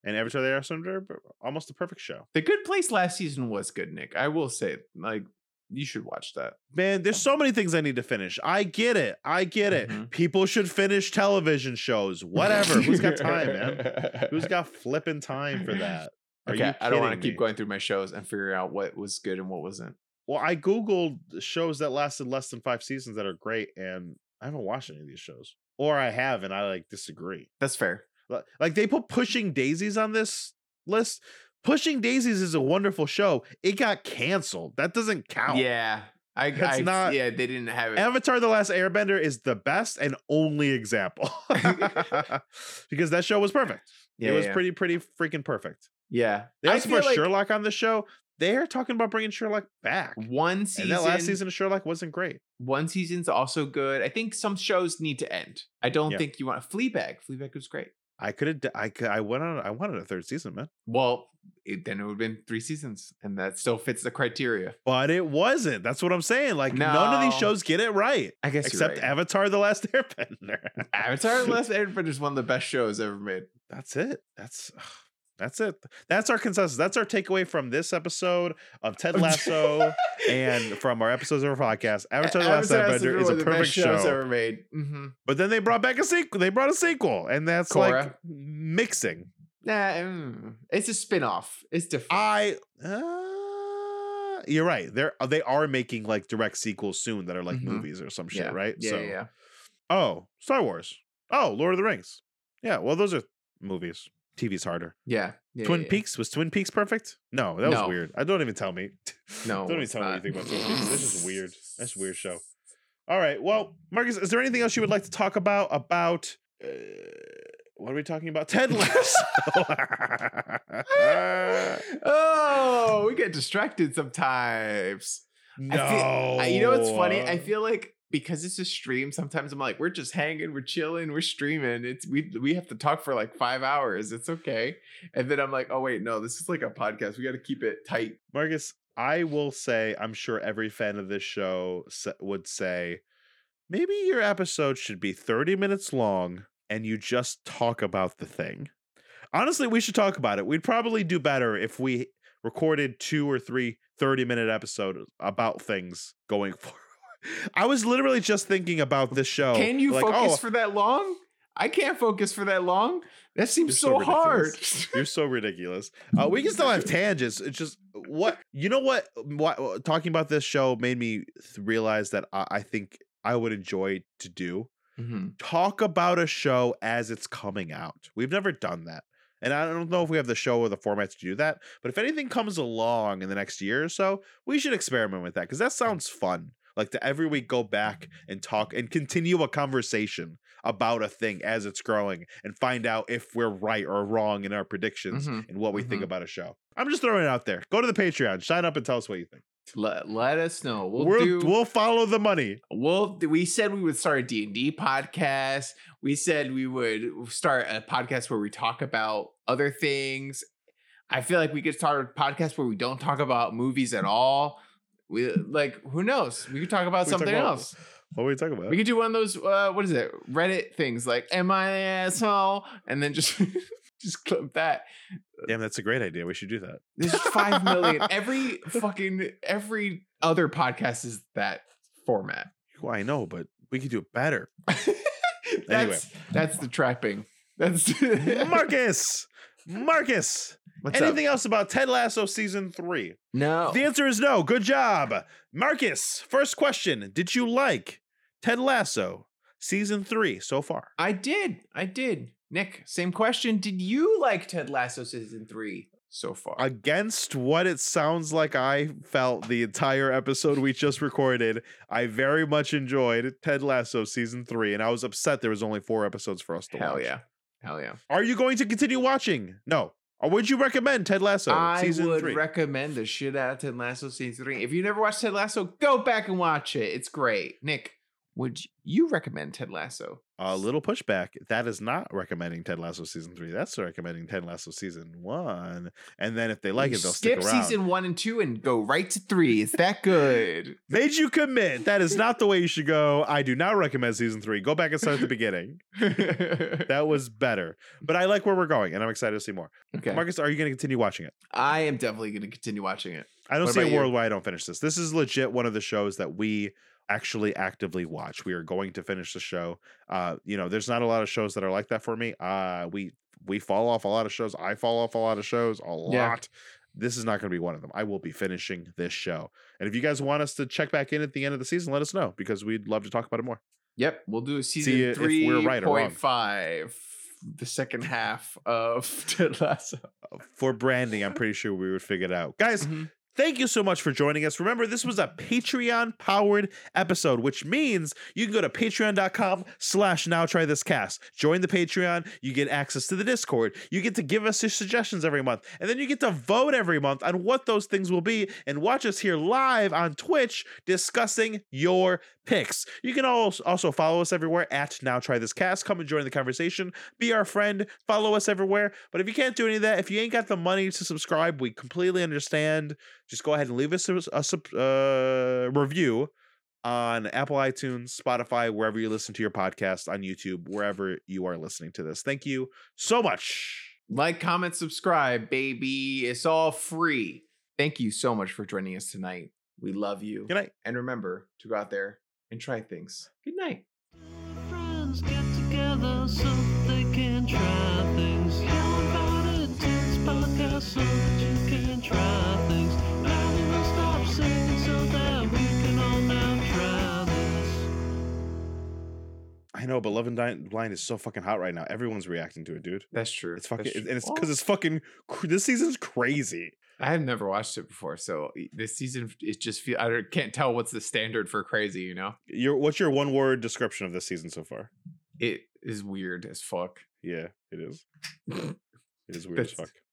and Avatar: The Last Airbender, almost a perfect show. The Good Place last season was good, Nick. I will say, like, you should watch that. Man, there's so many things I need to finish. I get it. I get it. Mhm. People should finish television shows. Whatever. Who's got time, man? Who's got flipping time for that? Are okay, I don't want to keep going through my shows and figure out what was good and what wasn't. Well, I googled shows that lasted less than five seasons that are great, and I haven't watched any of these shows, or I have, and I like disagree. That's fair. Li- Like they put Pushing Daisies on this list. Pushing Daisies is a wonderful show. It got canceled. That doesn't count. Yeah, I, That's I not- Yeah, they didn't have it. Avatar: The Last Airbender is the best and only example because that show was perfect. yeah, it was yeah. pretty, pretty freaking perfect. Yeah, They also put like Sherlock on the show. They are talking about bringing Sherlock back. one season. And that last season of Sherlock wasn't great. one season's also good. I think some shows need to end. I don't Yeah. think you want a Fleabag. Fleabag was great. I could have. I could. I went on. I wanted a third season, man. Well, it, then it would have been three seasons, and that still fits the criteria. But it wasn't. That's what I'm saying. Like none of these shows get it right, I guess except right. Avatar: The Last Airbender. Avatar: The Last Airbender is one of the best shows ever made. That's it. That's that's it. That's our consensus. That's our takeaway from this episode of Ted Lasso and from our episodes of our podcast. Avatar: The Last Airbender is a perfect show. ever made. hmm But then they brought back a sequel. They brought a sequel, and that's like mixing. Nah, mm, it's a spin-off. It's different. I. Uh, you're right. They're they are making like direct sequels soon that are like Mhm. movies or some shit, yeah. right? Yeah, so, yeah, yeah. Oh, Star Wars. Oh, Lord of the Rings. Yeah. Well, those are movies. TV's harder. Yeah, yeah, Twin yeah, yeah. Peaks was Twin Peaks perfect? No, that was weird. I don't even tell me. No, don't even tell me anything about Twin Peaks. This is weird. That's a weird show. All right. Well, Marcus, is there anything else you would like to talk about about? Uh, what are we talking about? Ted Lasso. oh, we get distracted sometimes. no. I feel, you know what's funny? I feel like because it's a stream, sometimes I'm like, we're just hanging, we're chilling, we're streaming. It's we we have to talk for like five hours. It's okay. And then I'm like, oh wait, no, this is like a podcast. We got to keep it tight. Marcus, I will say, I'm sure every fan of this show would say, maybe your episode should be 30 minutes long and you just talk about the thing. Honestly, we should talk about it. We'd probably do better if we recorded two or three 30 minute episodes about things going forward. I was literally just thinking about this show. Can you like, focus oh, for that long? I can't focus for that long. That seems so so, hard. You're so ridiculous. Uh, we can still have tangents. It's just what you know. What, what talking about this show made me th- realize that I, I think I would enjoy to do Mhm. talk about a show as it's coming out. We've never done that, and I don't know if we have the show or the format to do that. But if anything comes along in the next year or so, we should experiment with that because that sounds fun. Like to every week go back and talk and continue a conversation about a thing as it's growing and find out if we're right or wrong in our predictions Mhm. and what we think Mhm. about a show. I'm just throwing it out there. Go to the Patreon, sign up, and tell us what you think. Let, let us know. We'll We'll, do. we'll follow the money. Well, we said we would start a D&D podcast. We said we would start a podcast where we talk about other things. I feel like we could start a podcast where we don't talk about movies at all. We like who knows? We could talk about We talk something about- else. What were we talking about? We could do one of those uh what is it? Reddit things like am I an asshole? And then just just clip that. Damn, that's a great idea. We should do that. There's 5 million. Every fucking every other podcast is that format. Well, I know, but we could do it better. that's, that's the trapping. That's Marcus, Marcus, What's anything up? else about Ted Lasso season three? No. The answer is no. Good job. Marcus, first question. Did you like Ted Lasso season three so far? I did. I did. Nick, same question. Did you like Ted Lasso season three so far? Against what it sounds like I felt the entire episode we just recorded, I very much enjoyed Ted Lasso season three, and I was upset there was only four episodes for us to Hell watch. yeah. Hell yeah. Are you going to continue watching? No. Or would you recommend Ted Lasso I season would three? recommend the shit out of Ted Lasso season three. If you never watched Ted Lasso, go back and watch it. It's great. Nick, would you recommend Ted Lasso? A little pushback. That is not recommending Ted Lasso season three. That's recommending Ted Lasso season one. And then if they like You it, they'll skip stick around. season one and two and go right to three. Is that good. Made you commit. That is not the way you should go. I do not recommend season three. Go back and start at the beginning. That was better. But I like where we're going, and I'm excited to see more. okay. Marcus, are you going to continue watching it? I am definitely going to continue watching it. I don't What see a about you? world where I don't finish this. This is legit one of the shows that we actually actively watch. We are going to finish the show. Uh, you know, there's not a lot of shows that are like that for me. Uh, we we fall off a lot of shows. I fall off a lot of shows, a lot. Yeah. This is not going to be one of them. I will be finishing this show. And if you guys want us to check back in at the end of the season, let us know because we'd love to talk about it more. Yep, we'll do a season three we're right point five, the second half of Ted Lasso. Uh, For branding, I'm pretty sure we would figure it out. Guys, Thank you so much for joining us. Remember, this was a Patreon powered episode, which means you can go to patreon.com slash now try this cast. Join the Patreon. You get access to the Discord. You get to give us your suggestions every month. And then you get to vote every month on what those things will be and watch us here live on Twitch discussing your picks. You can also also follow us everywhere at Now Try This Cast. Come and join the conversation. Be our friend. Follow us everywhere. But if you can't do any of that, if you ain't got the money to subscribe, we completely understand. Just go ahead and leave us a, a sub- uh, review on Apple iTunes, Spotify, wherever you listen to your podcast, on YouTube, wherever you are listening to this. Thank you so much. Like, comment, subscribe, baby. It's all free. Thank you so much for joining us tonight. We love you. Good night. And remember to go out there and try things. Good night. Friends get together so they can try things. Yell about it to this podcast so that you can try things. I know, but Love Is Blind is so fucking hot right now. Everyone's reacting to it, dude. That's true. It's fucking, That's and it's because it's fucking. This season's crazy. I have never watched it before, so this season it just feel I can't tell what's the standard for crazy. You know, Your what's your one word description of this season so far? it is weird as fuck. Yeah, it is. It is weird as fuck.